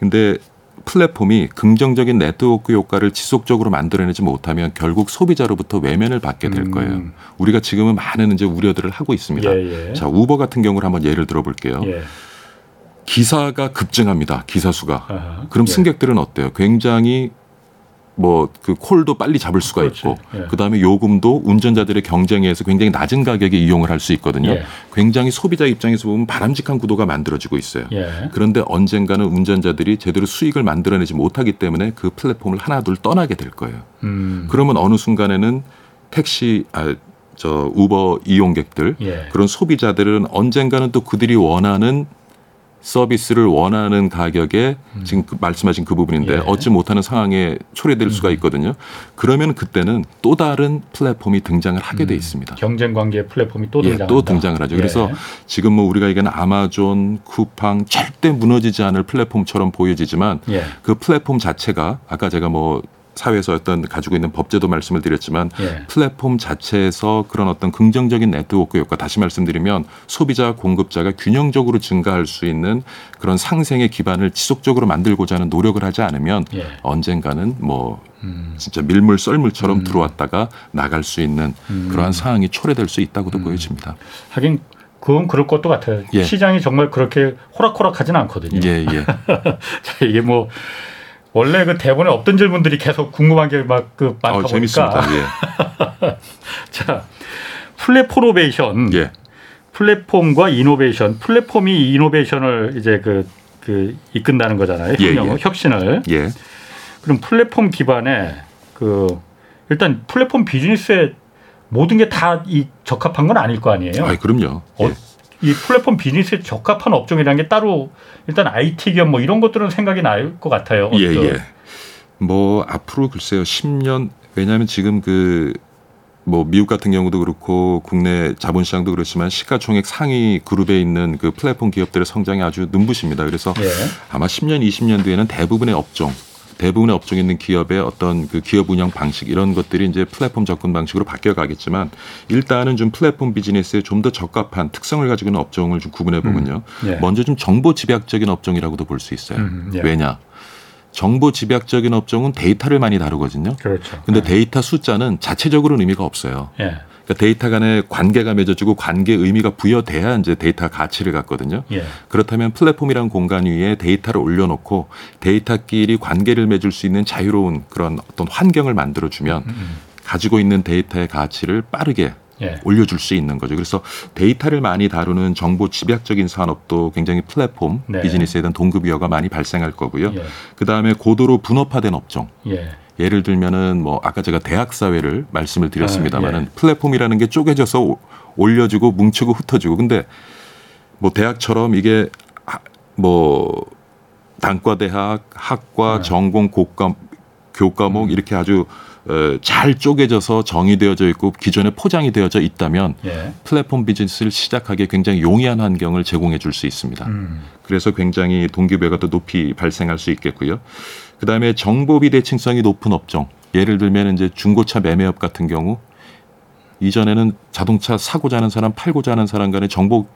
근데 플랫폼이 긍정적인 네트워크 효과를 지속적으로 만들어내지 못하면 결국 소비자로부터 외면을 받게 될 음. 거예요. 우리가 지금은 많은 이제 우려들을 하고 있습니다. 예, 예. 자, 우버 같은 경우를 한번 예를 들어볼게요. 예. 기사가 급증합니다. 기사 수가. 아하. 그럼 예. 승객들은 어때요? 굉장히 뭐 그 콜도 빨리 잡을 수가 그렇지. 있고 예. 그다음에 요금도 운전자들의 경쟁에 의해서 굉장히 낮은 가격에 이용을 할 수 있거든요. 예. 굉장히 소비자 입장에서 보면 바람직한 구도가 만들어지고 있어요. 예. 그런데 언젠가는 운전자들이 제대로 수익을 만들어내지 못하기 때문에 그 플랫폼을 하나둘 떠나게 될 거예요. 음. 그러면 어느 순간에는 택시 아 저 우버 이용객들 예. 그런 소비자들은 언젠가는 또 그들이 원하는 서비스를 원하는 가격에 지금 그 말씀하신 그 부분인데 예. 얻지 못하는 상황에 초래될 수가 있거든요. 그러면 그때는 또 다른 플랫폼이 등장을 하게 돼 있습니다. 경쟁 관계 플랫폼이 또 예, 등장한다. 또 등장을 하죠. 그래서 예. 지금 뭐 우리가 얘기하는 아마존, 쿠팡 절대 무너지지 않을 플랫폼처럼 보여지지만 예. 그 플랫폼 자체가 아까 제가 뭐 사회에서 어떤 가지고 있는 법제도 말씀을 드렸지만 예. 플랫폼 자체에서 그런 어떤 긍정적인 네트워크 효과 다시 말씀드리면 소비자 공급자가 균형적으로 증가할 수 있는 그런 상생의 기반을 지속적으로 만들고자 하는 노력을 하지 않으면 예. 언젠가는 뭐 음. 진짜 밀물 썰물처럼 음. 들어왔다가 나갈 수 있는 음. 그러한 상황이 초래될 수 있다고도 음. 보여집니다. 하긴 그건 그럴 것도 같아요. 예. 시장이 정말 그렇게 호락호락하진 않거든요. 예, 예. 자, 이게 뭐 원래 그 대본에 없던 질문들이 계속 궁금한 게 막 그 많다 어, 보니까 재밌습니다. 자 플랫포노베이션 예. 예. 플랫폼과 이노베이션 플랫폼이 이 이노베이션을 이제 그, 그 이끈다는 거잖아요. 예, 혁명, 예. 혁신을 예. 그럼 플랫폼 기반에 그 일단 플랫폼 비즈니스에 모든 게 다 이 적합한 건 아닐 거 아니에요. 아, 그럼요. 어, 예. 이 플랫폼 비즈니스에 적합한 업종이라는 게 따로 일단 IT 기업 뭐 이런 것들은 생각이 날 것 같아요. 예, 예. 뭐 앞으로 글쎄요. 10년 왜냐하면 지금 그 뭐 미국 같은 경우도 그렇고 국내 자본시장도 그렇지만 시가총액 상위 그룹에 있는 그 플랫폼 기업들의 성장이 아주 눈부십니다. 그래서 예. 아마 10년, 20년 뒤에는 대부분의 업종, 대부분의 업종에 있는 기업의 어떤 그 기업 운영 방식 이런 것들이 이제 플랫폼 접근 방식으로 바뀌어 가겠지만 일단은 좀 플랫폼 비즈니스에 좀 더 적합한 특성을 가지고 있는 업종을 좀 구분해 보면요. 예. 먼저 좀 정보 집약적인 업종이라고도 볼 수 있어요. 음, 예. 왜냐? 정보 집약적인 업종은 데이터를 많이 다루거든요. 그렇죠. 근데 예. 데이터 숫자는 자체적으로는 의미가 없어요. 예. 그러니까 데이터 간의 관계가 맺어지고 관계 의미가 부여돼야 이제 데이터 가치를 갖거든요. 예. 그렇다면 플랫폼이라는 공간 위에 데이터를 올려놓고 데이터끼리 관계를 맺을 수 있는 자유로운 그런 어떤 환경을 만들어주면 음, 가지고 있는 데이터의 가치를 빠르게 예. 올려줄 수 있는 거죠. 그래서 데이터를 많이 다루는 정보 집약적인 산업도 굉장히 플랫폼 네. 비즈니스에 대한 동급 이어가 많이 발생할 거고요. 예. 그 다음에 고도로 분업화된 업종. 예. 예를 들면은 뭐 아까 제가 대학 사회를 말씀을 드렸습니다만은 아, 예. 플랫폼이라는 게 쪼개져서 오- 올려주고 뭉치고 흩어지고 근데 뭐 대학처럼 이게 하- 뭐 단과 대학, 학과, 네. 전공, 고과, 교과목 음. 이렇게 아주 어, 잘 쪼개져서 정의되어져 있고 기존에 포장이 되어져 있다면 예. 플랫폼 비즈니스를 시작하기에 굉장히 용이한 환경을 제공해 줄 수 있습니다. 음. 그래서 굉장히 동기부여가 더 높이 발생할 수 있겠고요. 그 다음에 정보 비 대칭성이 높은 업종. 예를 들면 이제 중고차 매매업 같은 경우 이전에는 자동차 사고자 하는 사람, 팔고자 하는 사람 간의 정보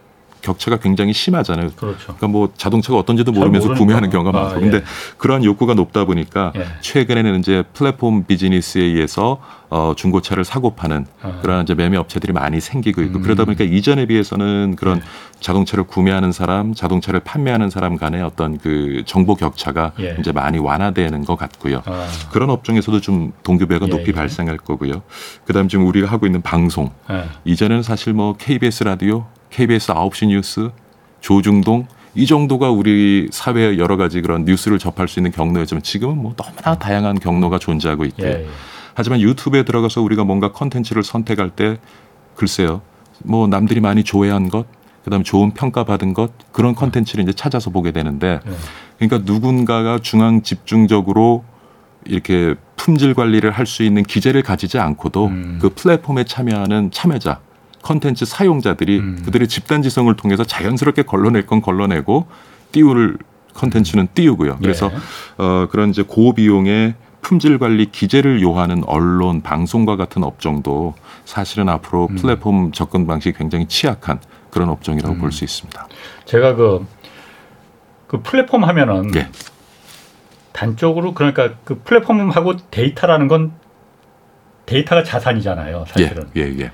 격차가 굉장히 심하잖아요. 그렇죠. 그러니까 뭐 자동차가 어떤지도 잘 모르면서. 구매하는 경우가 아, 많고. 예. 근데 그러한 욕구가 높다 보니까 예. 최근에는 이제 플랫폼 비즈니스에 의해서 어, 중고차를 사고 파는 아. 그런 이제 매매 업체들이 많이 생기고 있고 음. 그러다 보니까 이전에 비해서는 그런 네. 자동차를 구매하는 사람, 자동차를 판매하는 사람 간의 어떤 그 정보 격차가 예. 이제 많이 완화되는 것 같고요. 아. 그런 업종에서도 좀 동기부여가 예, 높이 예. 발생할 거고요. 그다음 지금 우리가 하고 있는 방송 예. 이전에는 사실 뭐 KBS 라디오, KBS 9시 뉴스, 조중동 이 정도가 우리 사회의 여러 가지 그런 뉴스를 접할 수 있는 경로였지만 지금은 뭐 너무나 다양한 경로가 존재하고 있고요. 예. 예. 하지만 유튜브에 들어가서 우리가 뭔가 컨텐츠를 선택할 때 글쎄요. 뭐 남들이 많이 조회한 것, 그다음에 좋은 평가 받은 것 그런 컨텐츠를 이제 찾아서 보게 되는데 예. 그러니까 누군가가 중앙 집중적으로 이렇게 품질 관리를 할 수 있는 기재를 가지지 않고도 음. 그 플랫폼에 참여하는 참여자, 컨텐츠 사용자들이 음. 그들의 집단지성을 통해서 자연스럽게 걸러낼 건 걸러내고 띄울 컨텐츠는 띄우고요. 그래서 예. 어, 그런 이제 고비용의 품질 관리 기재를 요하는 언론, 방송과 같은 업종도 사실은 앞으로 음. 플랫폼 접근 방식이 굉장히 취약한 그런 업종이라고 음. 볼수 있습니다. 제가 그, 그 플랫폼 하면은 예. 단적으로 그러니까 그 플랫폼하고 데이터라는 건 데이터가 자산이잖아요. 예, 사실은. 예, 예.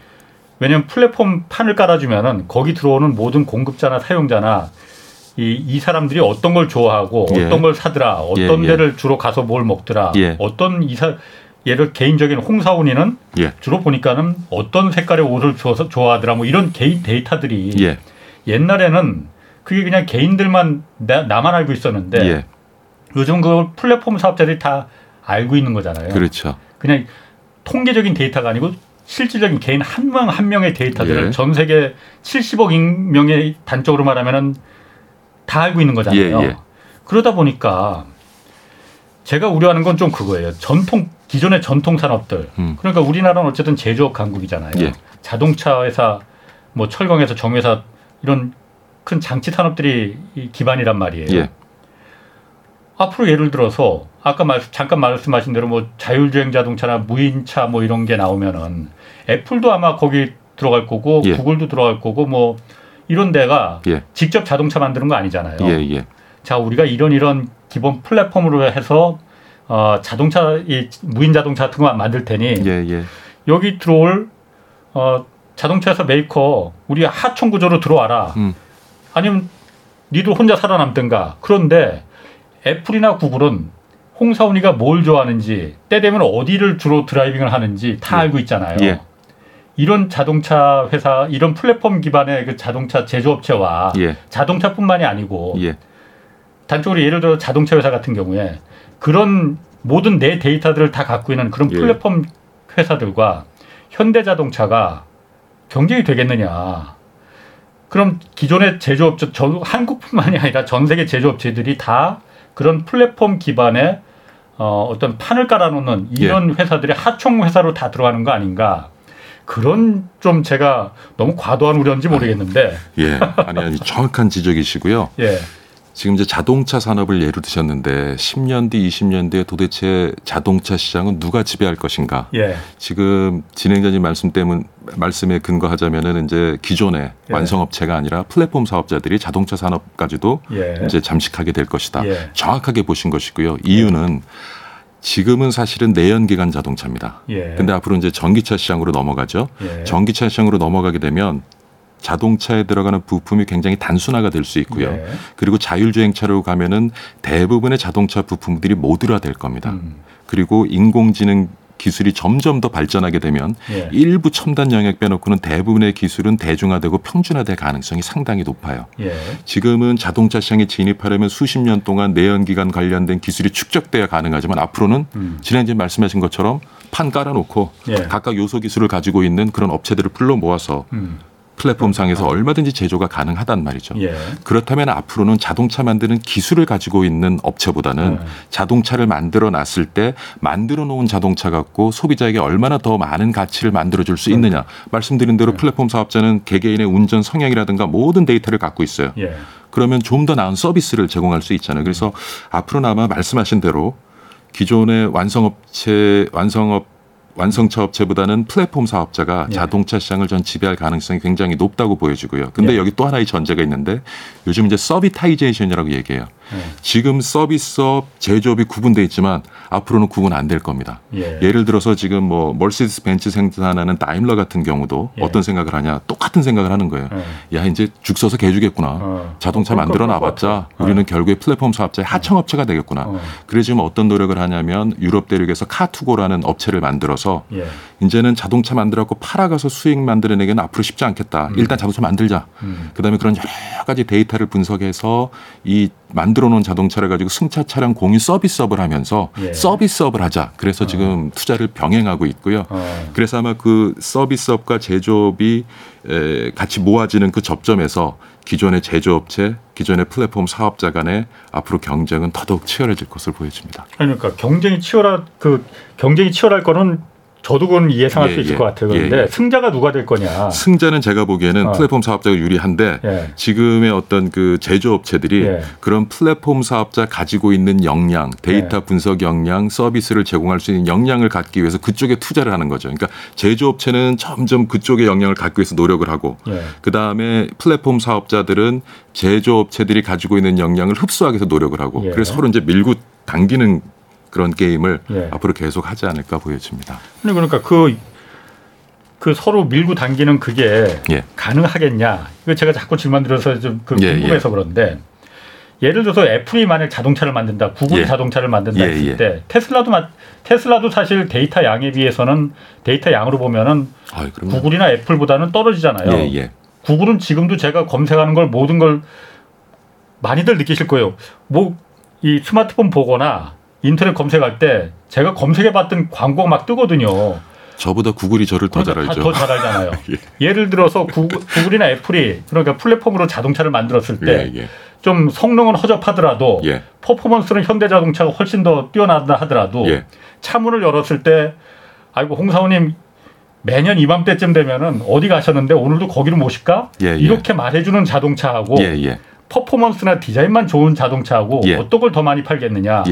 왜냐하면 플랫폼 판을 깔아주면은 거기 들어오는 모든 공급자나 사용자나 이, 이 사람들이 어떤 걸 좋아하고 예. 어떤 걸 사더라, 어떤 예, 예. 데를 주로 가서 뭘 먹더라, 예. 어떤 이사 예를 개인적인 홍사훈이는 예. 주로 보니까는 어떤 색깔의 옷을 좋아서 좋아하더라, 뭐 이런 개인 데이터들이 예. 옛날에는 그게 그냥 개인들만 나, 나만 알고 있었는데 예. 요즘 그걸 플랫폼 사업자들이 다 알고 있는 거잖아요. 그렇죠. 그냥 통계적인 데이터가 아니고 실질적인 개인 한명한 명의 데이터들을 예. 전 세계 70억 명의 단적으로 말하면은 다 알고 있는 거잖아요. 예, 예. 그러다 보니까 제가 우려하는 건 좀 그거예요. 전통 기존의 전통 산업들. 음. 그러니까 우리나라는 어쨌든 제조업 강국이잖아요. 예. 자동차 회사, 뭐 철강회사, 정회사 이런 큰 장치 산업들이 이 기반이란 말이에요. 예. 앞으로 예를 들어서 아까 말, 잠깐 말씀하신 대로 뭐 자율주행 자동차나 무인차 뭐 이런 게 나오면은 애플도 아마 거기 들어갈 거고 예. 구글도 들어갈 거고 뭐 이런 데가 예. 직접 자동차 만드는 거 아니잖아요. 예, 예. 자 우리가 이런 이런 기본 플랫폼으로 해서 어, 자동차 이 무인 자동차 같은 거 만들 테니 예, 예. 여기 들어올 어, 자동차에서 메이커 우리 하청 구조로 들어와라. 음. 아니면 니들 혼자 살아남든가. 그런데 애플이나 구글은 홍사훈이가 뭘 좋아하는지 때 되면 어디를 주로 driving을 하는지 다 예. 알고 있잖아요. 예. 이런 자동차 회사, 이런 플랫폼 기반의 그 자동차 제조업체와 예. 자동차뿐만이 아니고 예. 단적으로 예를 들어 자동차 회사 같은 경우에 그런 모든 내 데이터들을 다 갖고 있는 그런 예. 플랫폼 회사들과 현대자동차가 경쟁이 되겠느냐? 그럼 기존의 제조업체, 전 한국뿐만이 아니라 전 세계 제조업체들이 다 그런 플랫폼 기반의 어, 어떤 판을 깔아놓는 이런 예. 회사들의 하청 회사로 다 들어가는 거 아닌가? 그런 좀 제가 너무 과도한 우려인지 모르겠는데, 예. 아니 아니 정확한 지적이시고요. 예, 지금 이제 자동차 산업을 예로 드셨는데 10년 뒤, 20년 뒤에 도대체 자동차 시장은 누가 지배할 것인가? 예, 지금 진행자님 말씀 때문 말씀에 근거하자면은 이제 기존의 예. 완성업체가 아니라 플랫폼 사업자들이 자동차 산업까지도 예, 이제 잠식하게 될 것이다. 예. 정확하게 보신 것이고요. 이유는 지금은 사실은 내연기관 자동차입니다. 예. 근데 앞으로 이제 전기차 시장으로 넘어가죠. 예. 전기차 시장으로 넘어가게 되면 자동차에 들어가는 부품이 굉장히 단순화가 될 수 있고요. 예. 그리고 자율주행차로 가면은 대부분의 자동차 부품들이 모듈화 될 겁니다. 음, 그리고 인공지능 기술이 점점 더 발전하게 되면 예. 일부 첨단 영역 빼놓고는 대부분의 기술은 대중화되고 평준화될 가능성이 상당히 높아요. 예, 지금은 자동차 시장에 진입하려면 수십 년 동안 내연기관 관련된 기술이 축적돼야 가능하지만 앞으로는 음. 지난주에 말씀하신 것처럼 판 깔아놓고 예. 각각 요소 기술을 가지고 있는 그런 업체들을 불러 모아서 음, 플랫폼 상에서 얼마든지 제조가 가능하단 말이죠. 예, 그렇다면 앞으로는 자동차 만드는 기술을 가지고 있는 업체보다는 네. 자동차를 만들어 놨을 때 만들어 놓은 자동차 갖고 소비자에게 얼마나 더 많은 가치를 만들어 줄 수 있느냐. 말씀드린 대로 플랫폼 사업자는 개개인의 운전 성향이라든가 모든 데이터를 갖고 있어요. 예, 그러면 좀 더 나은 서비스를 제공할 수 있잖아요. 그래서 앞으로는 아마 말씀하신 대로 기존의 완성업체 완성업 완성 차 업체보다는 플랫폼 사업자가 예. 자동차 시장을 전 지배할 가능성이 굉장히 높다고 보여지고요. 근데 예. 여기 또 하나의 전제가 있는데 요즘 이제 servitization이라고 얘기해요. 예. 지금 서비스업, 제조업이 구분돼 있지만 앞으로는 구분 안 될 겁니다. 예. 예를 들어서 지금 뭐 멀시디스 벤츠 생산하는 다임러 같은 경우도 예. 어떤 생각을 하냐 똑같은 생각을 하는 거예요. 예. 야 이제 죽 서서 개 주겠구나. 어. 자동차 어, 만들어 놔봤자 같아. 우리는 결국에 플랫폼 사업자의 하청업체가 되겠구나. 어. 그래 지금 어떤 노력을 하냐면 유럽 대륙에서 카투고라는 업체를 만들어서 예, 이제는 자동차 만들어갖고 팔아가서 수익 만들어내기는 앞으로 쉽지 않겠다. 일단 자동차 만들자. 음. 그다음에 그런 여러 가지 데이터를 분석해서 이 만들어 놓은 자동차를 가지고 승차 차량 공유 서비스업을 하면서 예. 서비스업을 하자. 그래서 지금 투자를 병행하고 있고요. 어. 그래서 아마 그 서비스업과 제조업이 에, 같이 모아지는 그 접점에서 기존의 제조업체, 기존의 플랫폼 사업자 간의 앞으로 경쟁은 더더욱 치열해질 것으로 보여집니다. 그러니까 경쟁이 치열할 그 경쟁이 치열할 거는 저도 그건 예상할 예, 수 있을 예. 것 같아요. 예, 그런데 예. 승자가 누가 될 거냐? 승자는 제가 보기에는 어. 플랫폼 사업자가 유리한데 예. 지금의 어떤 그 제조업체들이 예. 그런 플랫폼 사업자 가지고 있는 역량, 데이터 예. 분석 역량, 서비스를 제공할 수 있는 역량을 갖기 위해서 그쪽에 투자를 하는 거죠. 그러니까 제조업체는 점점 그쪽의 역량을 갖기 위해서 노력을 하고 예. 그 다음에 플랫폼 사업자들은 제조업체들이 가지고 있는 역량을 흡수하기 위해서 노력을 하고 예. 그래서 서로 이제 밀고 당기는 그런 게임을 예. 앞으로 계속 하지 않을까 보여집니다. 아니, 그러니까 그, 그 서로 밀고 당기는 그게 예. 가능하겠냐? 이거 제가 자꾸 질문 드려서 좀그 예, 궁금해서 그런데 예를 들어서 애플이 만약 자동차를 만든다, 구글이 예. 자동차를 만든다 예, 했을 예. 때 테슬라도 마, 테슬라도 사실 데이터 양에 비해서는 데이터 양으로 보면은 아, 그럼 구글이나 애플보다는 떨어지잖아요. 예, 예. 구글은 지금도 제가 검색하는 걸 모든 걸 많이들 느끼실 거예요. 뭐 이 스마트폰 보거나 인터넷 검색할 때 제가 검색해봤던 광고가 막 뜨거든요. 저보다 구글이 저를 더 잘 알죠. 더 잘 알잖아요. 예 를 들어서 구글, 구글 이나 애플이 그러니까 플랫폼으로 자동차를 만들었을 때 예, 예. 좀 성능은 허접하더라도 예. 퍼포먼스는 현대자동차가 훨씬 더 뛰어나다 하더라도 예. 차문을 열었을 때 아이고 홍사원님 매년 이맘때쯤 되면은 어디 가셨는데 오늘도 거기로 모실까? 예, 예. 이렇게 말해주는 자동차하고 예, 예. 퍼포먼스나 디자인만 좋은 자동차하고 예. 어떤 걸 더 많이 팔겠느냐.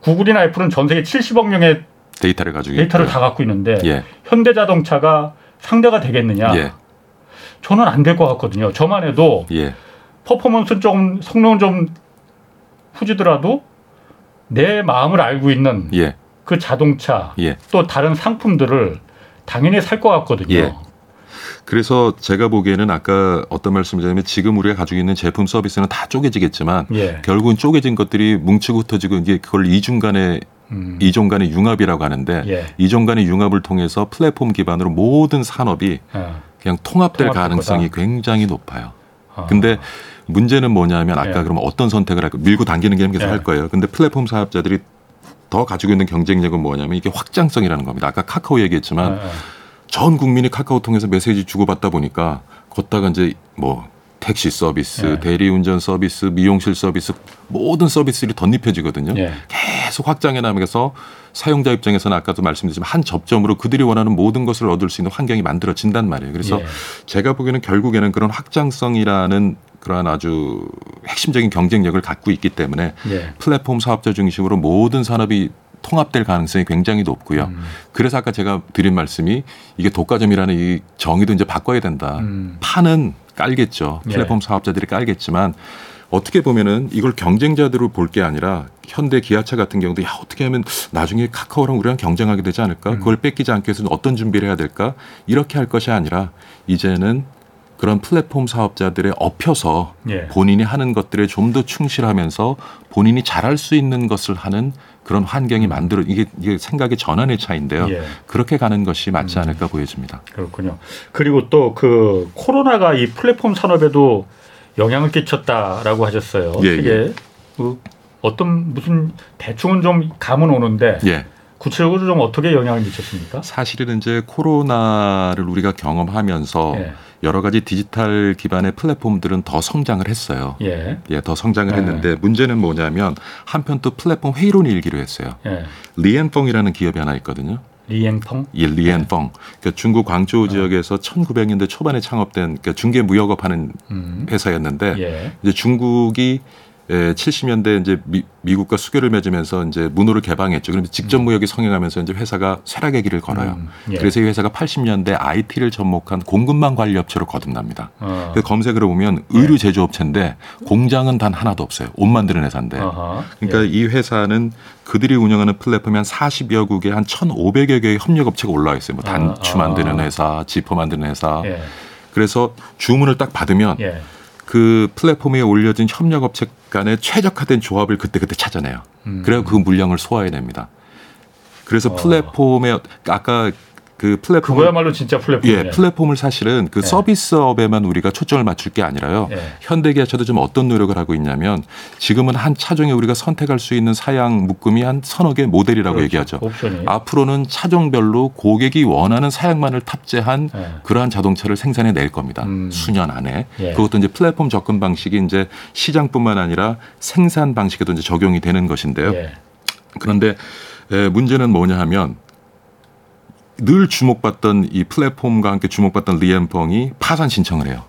예. 구글이나 애플은 전 세계 70억 명의 데이터를 가지고 데이터를 있고요. 다 갖고 있는데 예. 현대자동차가 상대가 되겠느냐? 예. 저는 안 될 것 같거든요. 저만 해도 예. 퍼포먼스 좀 성능 좀 후지더라도 내 마음을 알고 있는 예. 그 자동차 예. 또 다른 상품들을 당연히 살 것 같거든요. 예. 그래서 제가 보기에는 아까 어떤 말씀을 드리냐면 지금 우리가 가지고 있는 제품 서비스는 다 쪼개지겠지만 예. 결국은 쪼개진 것들이 뭉치고 흩어지고 이게 그걸 이중 간의 음. 이종 간의 융합이라고 하는데 예. 이종 간의 융합을 통해서 플랫폼 기반으로 모든 산업이 어. 그냥 통합될 가능성이 거다. 굉장히 높아요. 어. 근데 문제는 뭐냐면 아까 예. 그러면 어떤 선택을 할까 밀고 당기는 게임 계속 예. 할 거예요. 근데 플랫폼 사업자들이 더 가지고 있는 경쟁력은 뭐냐면 이게 확장성이라는 겁니다. 아까 카카오 얘기했지만 어, 어. 전 국민이 카카오 통해서 메시지 주고받다 보니까 걷다가 이제 뭐 택시 서비스, 예. 대리운전 서비스, 미용실 서비스 모든 서비스들이 덧입혀지거든요. 예. 계속 확장해 나가면서 사용자 입장에서는 아까도 말씀드렸지만 한 접점으로 그들이 원하는 모든 것을 얻을 수 있는 환경이 만들어진단 말이에요. 그래서 예. 제가 보기에는 결국에는 그런 확장성이라는 그러한 아주 핵심적인 경쟁력을 갖고 있기 때문에 예. 플랫폼 사업자 중심으로 모든 산업이 통합될 가능성이 굉장히 높고요. 음. 그래서 아까 제가 드린 말씀이 이게 독과점이라는 이 정의도 이제 바꿔야 된다. 음. 판은 깔겠죠. 예. 플랫폼 사업자들이 깔겠지만 어떻게 보면은 이걸 경쟁자들로 볼게 아니라 현대 기아차 같은 경우도 야 어떻게 하면 나중에 카카오랑 우리랑 경쟁하게 되지 않을까? 음. 그걸 뺏기지 않기 위해서는 어떤 준비를 해야 될까? 이렇게 할 것이 아니라 이제는 그런 플랫폼 사업자들에 업혀서 예. 본인이 하는 것들에 좀 더 충실하면서 본인이 잘할 수 있는 것을 하는 그런 환경이 만들어 이게 이게 생각의 전환의 차인데요. 예. 그렇게 가는 것이 맞지 음. 않을까 보여집니다. 그렇군요. 그리고 또 그 코로나가 이 플랫폼 산업에도 영향을 끼쳤다라고 하셨어요. 예, 이게 그 어떤 무슨 대충은 좀 감은 오는데 예. 구체적으로 좀 어떻게 영향을 미쳤습니까? 사실은 이제 코로나를 우리가 경험하면서 예. 여러 가지 디지털 기반의 플랫폼들은 더 성장을 했어요. 예. 예, 더 성장을 네. 했는데 문제는 뭐냐면 한편 또 플랫폼 회의론이 일기도 했어요. 예. 리엔펑이라는 기업이 하나 있거든요. 리엔펑. 이 리엔펑. 그러니까 중국 광저우 지역에서 1900년대 초반에 창업된 그러니까 중개 무역업 하는 음. 회사였는데 예. 이제 중국이 에, 70년대 이제 미, 미국과 수교를 맺으면서 이제 문호를 개방했죠. 그런데 직접 무역이 성행하면서 이제 회사가 쇠락의 길을 걸어요. 음, 예. 그래서 이 회사가 80년대 IT를 접목한 공급망 관리 업체로 거듭납니다. 어. 그 검색을 해보면 의류 제조업체인데 공장은 단 하나도 없어요. 옷 만드는 회사인데. 아하. 그러니까 이 회사는 그들이 운영하는 플랫폼이 한 40여 국에 한 1,500여 개의 협력업체가 올라와 있어요. 뭐 단추 아, 아. 만드는 회사, 지퍼 만드는 회사. 예. 그래서 주문을 딱 받으면 예. 그 플랫폼에 올려진 협력업체 간의 최적화된 조합을 그때그때 찾아내요. 음. 그래야 그 물량을 소화해냅니다. 그래서 어. 플랫폼에 아까 그 플랫폼 그거야말로 진짜 플랫폼이에요. 예, 플랫폼을 사실은 그 예. 서비스업에만 우리가 초점을 맞출 게 아니라요. 예. 현대기아차도 좀 어떤 노력을 하고 있냐면 지금은 한 차종에 우리가 선택할 수 있는 사양 묶음이 한 서너 개 모델이라고 그렇죠. 얘기하죠. 옵션이. 앞으로는 차종별로 고객이 원하는 사양만을 탑재한 예. 그러한 자동차를 생산해 낼 겁니다. 음. 수년 안에. 예. 그것도 이제 플랫폼 접근 방식이 이제 시장뿐만 아니라 생산 방식에도 이제 적용이 되는 것인데요. 예. 그런데 에, 문제는 뭐냐 하면 늘 주목받던 이 플랫폼과 함께 주목받던 리엠펑이 파산 신청을 해요.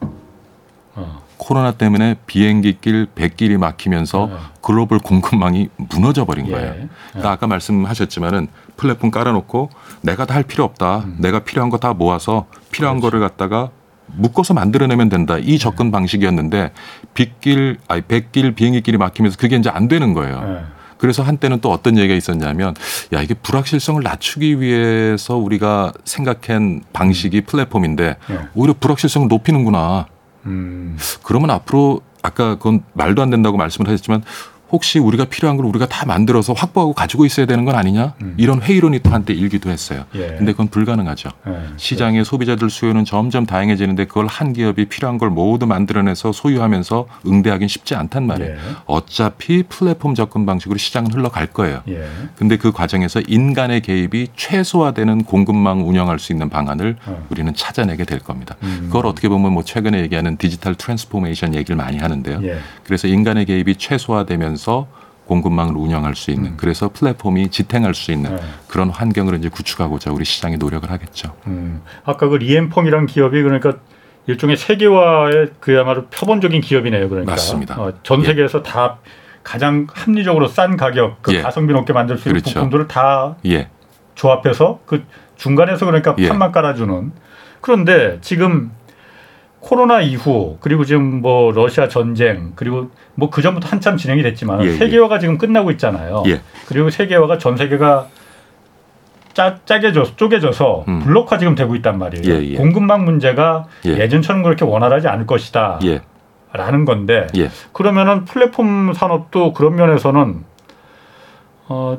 어. 코로나 때문에 비행기 길, 백길이 막히면서 네. 글로벌 공급망이 무너져 버린 예. 거예요. 그러니까 아까 말씀하셨지만은 플랫폼 깔아놓고 내가 다 할 필요 없다. 음. 내가 필요한 거 다 모아서 필요한 그렇죠. 거를 갖다가 묶어서 만들어내면 된다. 이 접근 방식이었는데 빗길, 아니 백길, 비행기 길이 막히면서 그게 이제 안 되는 거예요. 예. 그래서 한때는 또 어떤 얘기가 있었냐면 야 이게 불확실성을 낮추기 위해서 우리가 생각한 방식이 플랫폼인데 예. 오히려 불확실성을 높이는구나. 음. 그러면 앞으로 아까 그건 말도 안 된다고 말씀을 하셨지만 혹시 우리가 필요한 걸 우리가 다 만들어서 확보하고 가지고 있어야 되는 건 아니냐 음. 이런 회의론이 또 한때 일기도 했어요. 예. 근데 그건 불가능하죠. 예. 시장의 소비자들 수요는 점점 다양해지는데 그걸 한 기업이 필요한 걸 모두 만들어내서 소유하면서 응대하기는 쉽지 않단 말이에요. 예. 어차피 플랫폼 접근 방식으로 시장은 흘러갈 거예요. 예. 근데 그 과정에서 인간의 개입이 최소화되는 공급망 운영할 수 있는 방안을 어. 우리는 찾아내게 될 겁니다. 음. 그걸 어떻게 보면 뭐 최근에 얘기하는 디지털 transformation 얘기를 많이 하는데요. 예. 그래서 인간의 개입이 최소화되면서 공급망을 운영할 수 있는 음. 그래서 플랫폼이 지탱할 수 있는 예. 그런 환경을 이제 구축하고자 우리 시장이 노력을 하겠죠. 음. 아까 그 리엠펑이라는 기업이 그러니까 일종의 세계화의 그야말로 표본적인 기업이네요. 그러니까 맞습니다. 어, 전 예. 세계에서 다 가장 합리적으로 싼 가격, 그 예. 가성비 높게 만들 수 있는 그렇죠. 부품들을 다 예, 조합해서 그 중간에서 그러니까 예. 판만 깔아주는 그런데 지금 코로나 이후 그리고 지금 뭐 러시아 전쟁 그리고 뭐 그 전부터 한참 진행이 됐지만 예, 예. 세계화가 지금 끝나고 있잖아요. 예. 그리고 세계화가 전 세계가 짜, 짜게져 쪼개져서 음. 블록화 지금 되고 있단 말이에요. 예, 예. 공급망 문제가 예. 예. 전처럼 그렇게 원활하지 않을 것이다. 예, 라는 건데 예. 그러면은 플랫폼 산업도 그런 면에서는 어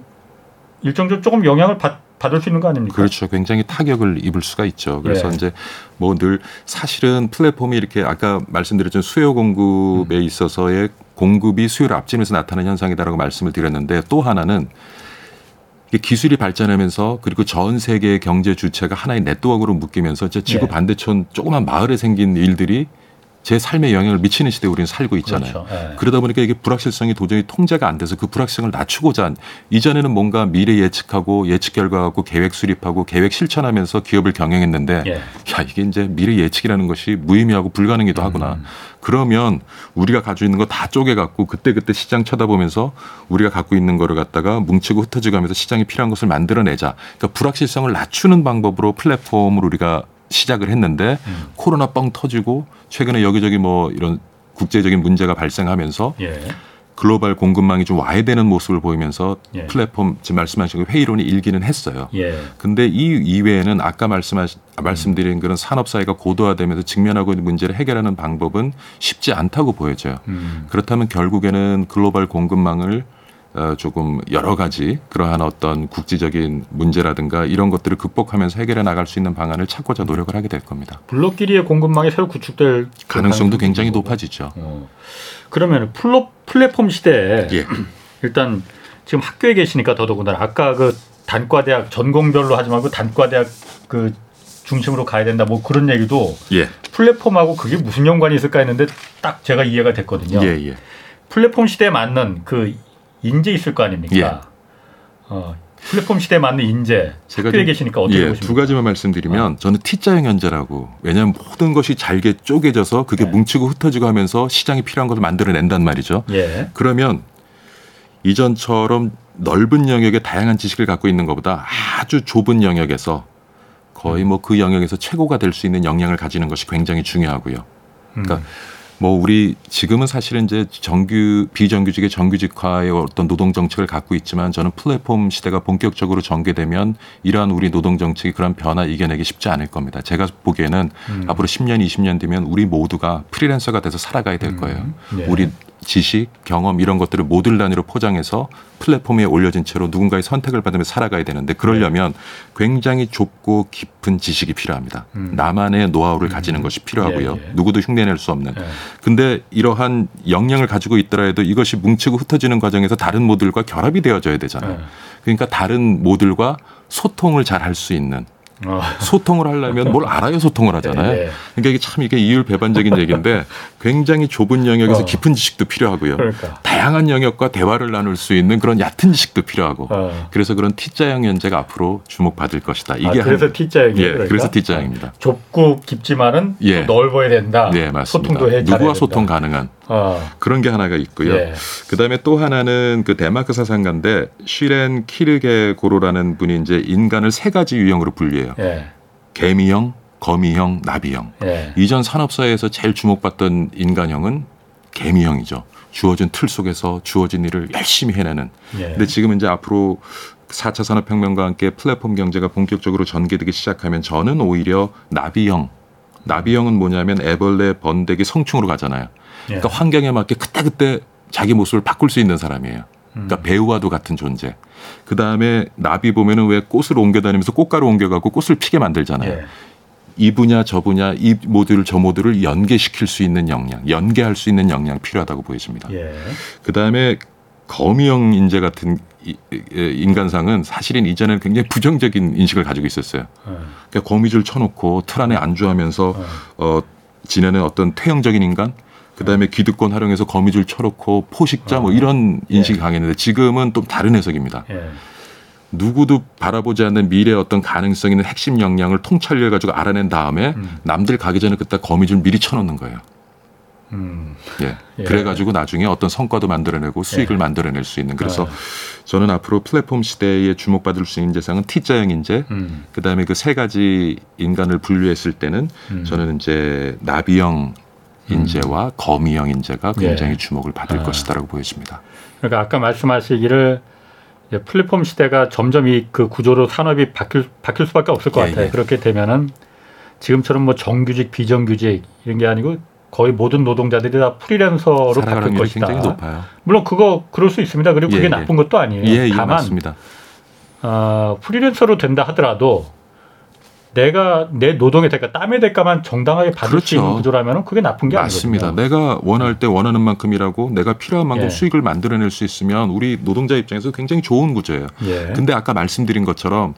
일정적으로 조금 영향을 받, 받을 수 있는 거 아닙니까? 그렇죠. 굉장히 타격을 입을 수가 있죠. 그래서 예. 이제 뭐 늘 사실은 플랫폼이 이렇게 아까 말씀드렸던 수요 공급에 음. 있어서의 공급이 수요를 앞지면서 나타나는 현상이다라고 말씀을 드렸는데 또 하나는 기술이 발전하면서 그리고 전 세계의 경제 주체가 하나의 네트워크로 묶이면서 지구 예. 반대촌 조그만 마을에 생긴 일들이 제 삶에 영향을 미치는 시대에 우리는 살고 있잖아요. 그렇죠. 예. 그러다 보니까 이게 불확실성이 도저히 통제가 안 돼서 그 불확실성을 낮추고자 한 이전에는 뭔가 미래 예측하고 예측 결과 갖고 계획 수립하고 계획 실천하면서 기업을 경영했는데 예. 야 이게 이제 미래 예측이라는 것이 무의미하고 불가능이기도 하구나. 음. 그러면 우리가 가지고 있는 거 다 쪼개 갖고 그때 그때 시장 쳐다보면서 우리가 갖고 있는 거를 갖다가 뭉치고 흩어지고 하면서 시장이 필요한 것을 만들어내자. 그러니까 불확실성을 낮추는 방법으로 플랫폼을 우리가 시작을 했는데 음. 코로나 뻥 터지고 최근에 여기저기 뭐 이런 국제적인 문제가 발생하면서 예. 글로벌 공급망이 좀 와해되는 모습을 보이면서 예. 플랫폼 지금 말씀하신 그 회의론이 일기는 했어요. 예. 근데 이 이외에는 아까 말씀하신 말씀드린 그런 산업 사회가 고도화되면서 직면하고 있는 문제를 해결하는 방법은 쉽지 않다고 보여져요. 음. 그렇다면 결국에는 글로벌 공급망을 어, 조금 여러 가지 그러한 어떤 국제적인 문제라든가 이런 것들을 극복하면서 해결해 나갈 수 있는 방안을 찾고자 노력을 하게 될 겁니다. 블록끼리의 공급망이 새로 구축될 가능성도 굉장히. 높아지죠. 어. 그러면 플로, 플랫폼 시대에 예. 일단 지금 학교에 계시니까 더더군다나 아까 그 단과대학 전공별로 하지 말고 단과대학 그 중심으로 가야 된다 뭐 그런 얘기도 예. 플랫폼하고 그게 무슨 연관이 있을까 했는데 딱 제가 이해가 됐거든요. 예, 예. 플랫폼 시대에 맞는 그 인재 있을 거 아닙니까? 예. 어, 플랫폼 시대에 맞는 인재 제가 학교에 좀- 계시니까 어떻게 예, 보십니까? 두 가지만 말씀드리면 저는 T자형 현재라고 왜냐하면 모든 것이 잘게 쪼개져서 그게 네. 뭉치고 흩어지고 하면서 시장이 필요한 것을 만들어낸단 말이죠. 예. 그러면 이전처럼 넓은 영역의 다양한 지식을 갖고 있는 것보다 아주 좁은 영역에서 거의 뭐 그 영역에서 최고가 될 수 있는 역량을 가지는 것이 굉장히 중요하고요. 그러니까 음. 뭐 우리 지금은 사실은 이제 정규 비정규직의 정규직화의 어떤 노동 정책을 갖고 있지만 저는 플랫폼 시대가 본격적으로 전개되면 이러한 우리 노동 정책이 그런 변화 이겨내기 쉽지 않을 겁니다. 제가 보기에는 음. 앞으로 10년, 20년 뒤면 우리 모두가 프리랜서가 돼서 살아가야 될 거예요. 음. 예. 우리 지식, 경험 이런 것들을 모듈 단위로 포장해서 플랫폼에 올려진 채로 누군가의 선택을 받으며 살아가야 되는데 그러려면 굉장히 좁고 깊은 지식이 필요합니다. 음. 나만의 노하우를 가지는 것이 필요하고요. 예, 예. 누구도 흉내낼 수 없는. 예. 근데 이러한 역량을 가지고 있더라도 이것이 뭉치고 흩어지는 과정에서 다른 모듈과 결합이 되어져야 되잖아요. 예. 그러니까 다른 모듈과 소통을 잘 할 수 있는 어. 소통을 하려면 뭘 알아야 소통을 하잖아요. 예, 예. 그러니까 이게 참 이게 이율 배반적인 얘기인데 굉장히 좁은 영역에서 어. 깊은 지식도 필요하고요. 그러니까. 다양한 영역과 대화를 나눌 수 있는 그런 얕은 지식도 필요하고. 어. 그래서 그런 T자형 현재가 앞으로 주목받을 것이다. 이게 아, 그래서 한- T자형이 예, 그래서 T자형입니다. 좁고 깊지만은 예. 또 넓어야 된다. 네, 맞습니다. 소통도 해 누구와 된다. 소통 가능한 어. 그런 게 하나가 있고요. 예. 그다음에 또 하나는 그 데마크 사상가인데 슈렌 키르게 고로라는 분이 이제 인간을 세 가지 유형으로 분류해요. 예. 개미형, 거미형, 나비형. 예. 이전 산업사회에서 제일 주목받던 인간형은 개미형이죠. 주어진 틀 속에서 주어진 일을 열심히 해내는. 예. 근데 지금 이제 앞으로 4차 산업혁명과 함께 플랫폼 경제가 본격적으로 전개되기 시작하면 저는 오히려 나비형. 나비형은 뭐냐면 애벌레, 번데기, 성충으로 가잖아요. 예. 그러니까 환경에 맞게 그때그때 자기 모습을 바꿀 수 있는 사람이에요. 그러니까 음. 배우와도 같은 존재. 그 다음에 나비 보면은 왜 꽃을 옮겨다니면서 꽃가루 옮겨갖고 꽃을 피게 만들잖아요. 예. 이 분야 저 분야 이 모듈 저 모듈을 연계시킬 수 있는 역량, 연계할 수 있는 역량 필요하다고 보여집니다. 예. 그 다음에 거미형 인재 같은 인간상은 사실은 이전에는 굉장히 부정적인 인식을 가지고 있었어요. 어. 그러니까 거미줄 쳐놓고 틀 안에 안주하면서 어. 어, 지내는 어떤 퇴형적인 인간, 그 다음에 기득권 활용해서 거미줄 쳐놓고 포식자 뭐 어. 이런 인식이 예. 강했는데 지금은 또 다른 해석입니다. 예. 누구도 바라보지 않는 미래의 어떤 가능성 있는 핵심 역량을 통찰해 가지고 알아낸 다음에 음. 남들 가기 전에 그때 거미줄 미리 쳐놓는 거예요. 음. 예. 예. 그래가지고 나중에 어떤 성과도 만들어내고 수익을 예. 만들어낼 수 있는. 그래서 아. 저는 앞으로 플랫폼 시대에 주목받을 수 있는 재상은 T자형 인재, 음. 그 다음에 그 세 가지 인간을 분류했을 때는 음. 저는 이제 나비형 인재와 거미형 인재가 굉장히 예. 주목을 받을 아. 것이다라고 보여집니다. 그러니까 아까 말씀하시기를 플랫폼 시대가 점점 이 그 구조로 산업이 바뀔 바뀔 수밖에 없을 것 예, 같아요. 예. 그렇게 되면은 지금처럼 뭐 정규직, 비정규직 이런 게 아니고 거의 모든 노동자들이 다 프리랜서로 바뀔 것이다. 물론 그거 그럴 수 있습니다. 그리고 그게 예, 예. 나쁜 것도 아니에요. 예, 예, 다만 맞습니다. 어, 프리랜서로 된다 하더라도 내가 내 노동의 대가, 땀의 대가만 정당하게 받을 수 그렇죠. 있는 구조라면 그게 나쁜 게 맞습니다. 아니거든요. 내가 원할 때 원하는 만큼 일하고 내가 필요한 만큼 예. 수익을 만들어낼 수 있으면 우리 노동자 입장에서 굉장히 좋은 구조예요. 예. 근데 아까 말씀드린 것처럼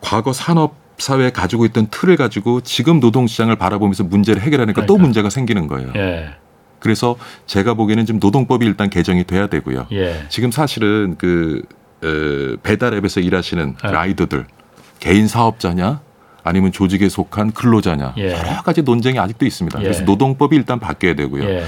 과거 산업 사회에 가지고 있던 틀을 가지고 지금 노동 시장을 바라보면서 문제를 해결하니까 또 그러니까. 문제가 생기는 거예요. 예. 그래서 제가 보기에는 지금 노동법이 일단 개정이 돼야 되고요. 예. 지금 사실은 그 어, 배달앱에서 일하시는 네. 라이더들 개인 사업자냐 아니면 조직에 속한 근로자냐 예. 여러 가지 논쟁이 아직도 있습니다. 예. 그래서 노동법이 일단 바뀌어야 되고요. 예.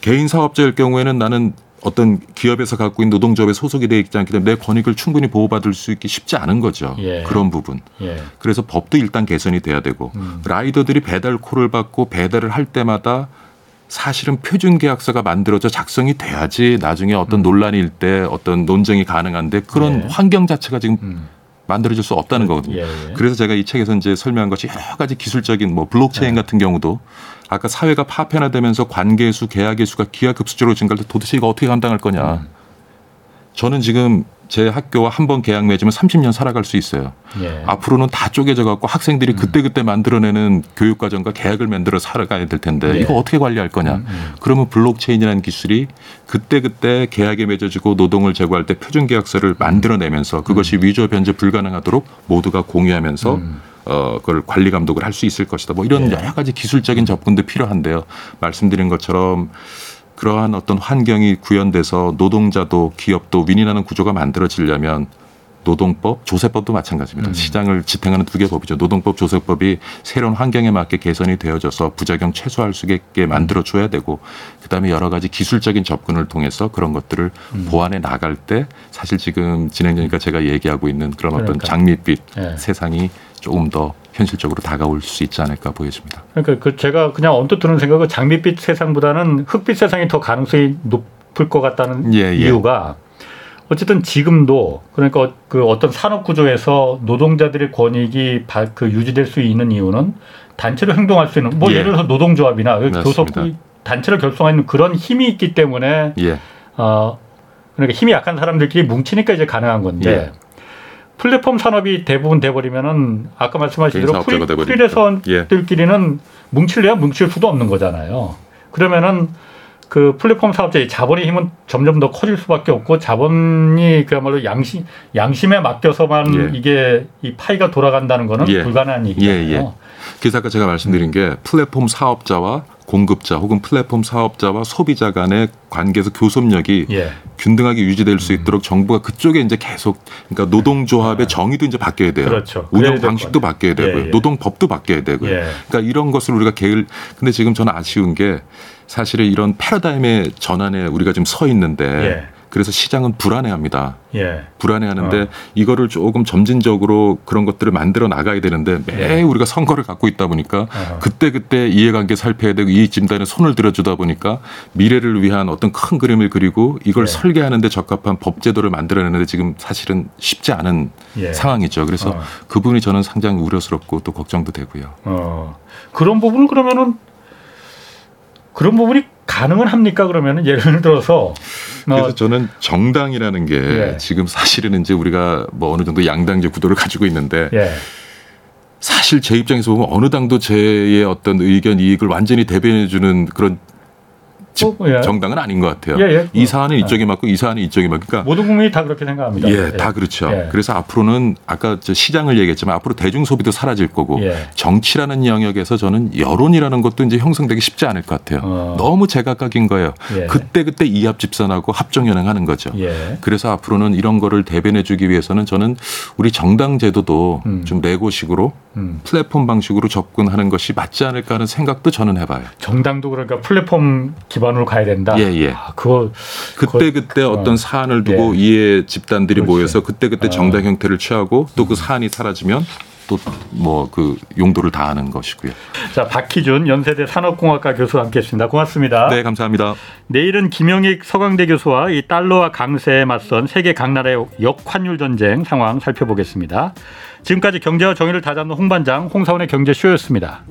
개인 사업자일 경우에는 나는 어떤 기업에서 갖고 있는 노동조합에 소속이 되어 있지 않기 때문에 내 권익을 충분히 보호받을 수 있기 쉽지 않은 거죠. 예. 그런 부분. 예. 그래서 법도 일단 개선이 돼야 되고 음. 라이더들이 배달 콜을 받고 배달을 할 때마다 사실은 표준 계약서가 만들어져 작성이 돼야지 나중에 어떤 논란일 때 어떤 논쟁이 가능한데 그런 음. 네. 환경 자체가 지금 음. 만들어질 수 없다는 거거든요. 예. 예. 그래서 제가 이 책에서 이제 설명한 것이 여러 가지 기술적인 뭐 블록체인 네. 같은 경우도 아까 사회가 파편화되면서 관계 수, 계약의 수가 기하급수적으로 증가할 때 도대체 이거 어떻게 감당할 거냐. 음. 저는 지금 제 학교와 한 번 계약 맺으면 30년 살아갈 수 있어요. 예. 앞으로는 다 쪼개져 갖고 학생들이 음. 그때 그때 만들어내는 교육 과정과 계약을 만들어 살아가야 될 텐데 예. 이거 어떻게 관리할 거냐. 음, 음. 그러면 블록체인이라는 기술이 그때 그때 계약에 맺어지고 노동을 제공할 때 표준 계약서를 만들어내면서 그것이 위조 변조 불가능하도록 모두가 공유하면서 음. 어 그걸 관리 감독을 할 수 있을 것이다. 뭐 이런 예. 여러 가지 기술적인 접근도 필요한데요. 말씀드린 것처럼 그러한 어떤 환경이 구현돼서 노동자도 기업도 윈윈하는 구조가 만들어지려면 노동법, 조세법도 마찬가지입니다. 음. 시장을 지탱하는 두 개 법이죠. 노동법, 조세법이 새로운 환경에 맞게 개선이 되어져서 부작용 최소화할 수 있게 만들어 줘야 되고 그다음에 여러 가지 기술적인 접근을 통해서 그런 것들을 음. 보완해 나갈 때 사실 지금 진행자니까 제가 얘기하고 있는 그런 어떤 그러니까. 장밋빛 예. 세상이 조금 더 현실적으로 다가올 수 있지 않을까 보여집니다. 그러니까 그 제가 그냥 언뜻 드는 생각은 장밋빛 세상보다는 흑빛 세상이 더 가능성이 높을 것 같다는 예, 예. 이유가 어쨌든 지금도 그러니까 그 어떤 산업 구조에서 노동자들의 권익이 바- 그 유지될 수 있는 이유는 단체로 행동할 수 있는 뭐 예. 예를 들어서 노동조합이나 맞습니다. 교섭 단체를 결성하는 그런 힘이 있기 때문에 예. 어 그러니까 힘이 약한 사람들끼리 뭉치니까 이제 가능한 건데 예. 플랫폼 산업이 대부분 돼버리면은 아까 말씀하신 대로 프리, 돼버리니까. 예. 프리랜서들끼리는 뭉칠래야 뭉칠 수도 없는 거잖아요. 그러면은 그 플랫폼 사업자의 자본의 힘은 점점 더 커질 수밖에 없고 자본이 그야말로 양심 양심에 맡겨서만 예. 이게 이 파이가 돌아간다는 거는 예. 불가능한 얘기잖아요. 예, 예. 그래서 아까 제가 말씀드린 게 플랫폼 사업자와 공급자 혹은 플랫폼 사업자와 소비자 간의 관계에서 교섭력이 예. 균등하게 유지될 수 있도록 정부가 그쪽에 이제 계속 그러니까 노동조합의 정의도 이제 바뀌어야 돼요. 아. 그렇죠. 운영 방식도. 바뀌어야 되고요. 예, 예. 노동법도 바뀌어야 되고요. 예. 그러니까 이런 것을 우리가 계획 근데 지금 저는 아쉬운 게 사실은 이런 패러다임의 전환에 우리가 지금 서 있는데 예. 그래서 시장은 불안해합니다. 예. 불안해하는데 어. 이거를 조금 점진적으로 그런 것들을 만들어 나가야 되는데 매 예. 우리가 선거를 갖고 있다 보니까 어허. 그때 그때 이해관계 살펴야 되고 이익 진단에 손을 들어주다 보니까 미래를 위한 어떤 큰 그림을 그리고 이걸 예. 설계하는데 적합한 법 제도를 만들어내는데 지금 사실은 쉽지 않은 예. 상황이죠. 그래서 어. 그 부분이 저는 상당히 우려스럽고 또 걱정도 되고요. 어 그런 부분을 그러면은 그런 부분이 가능은 합니까 그러면은 예를 들어서 그래서 어, 저는 정당이라는 게 예. 지금 사실은 이제 우리가 뭐 어느 정도 양당제 구도를 가지고 있는데 예. 사실 제 입장에서 보면 어느 당도 제의 어떤 의견 이익을 완전히 대변해 주는 그런 집 어, 예. 정당은 아닌 것 같아요. 예, 예. 이 사안은 이쪽이 맞고 이 사안은 이쪽이 맞고 그러니까 모든 국민이 다 그렇게 생각합니다. 예, 다 그렇죠. 예. 그래서 앞으로는 아까 저 시장을 얘기했지만 앞으로 대중 소비도 사라질 거고 예. 정치라는 영역에서 저는 여론이라는 것도 이제 형성되기 쉽지 않을 것 같아요. 어. 너무 제각각인 거예요. 예. 그때 그때 이합 집산하고 합종 연행하는 거죠. 예. 그래서 앞으로는 이런 거를 대변해주기 위해서는 저는 우리 정당 제도도 음. 좀 레고식으로 음. 플랫폼 방식으로 접근하는 것이 맞지 않을까 하는 생각도 저는 해봐요. 정당도 그러니까 플랫폼 기반으로 가야 된다. 예, 예. 아, 그거 그때 그때 어 떤 사안을 두고 이해 집단들이 그렇지. 모여서 그때 그때 어. 정당 형태를 취하고 또 그 사안이 사라지면 또 뭐 그 용도를 다하는 것이고요. 자 박희준 연세대 산업공학과 교수와 함께했습니다. 고맙습니다. 네, 감사합니다. 내일은 김영익 서강대 교수와 이 달러와 강세에 맞선 세계 각 나라의 역환율 전쟁 상황 살펴보겠습니다. 지금까지 경제와 정의를 다잡는 홍반장 홍사원의 경제쇼였습니다.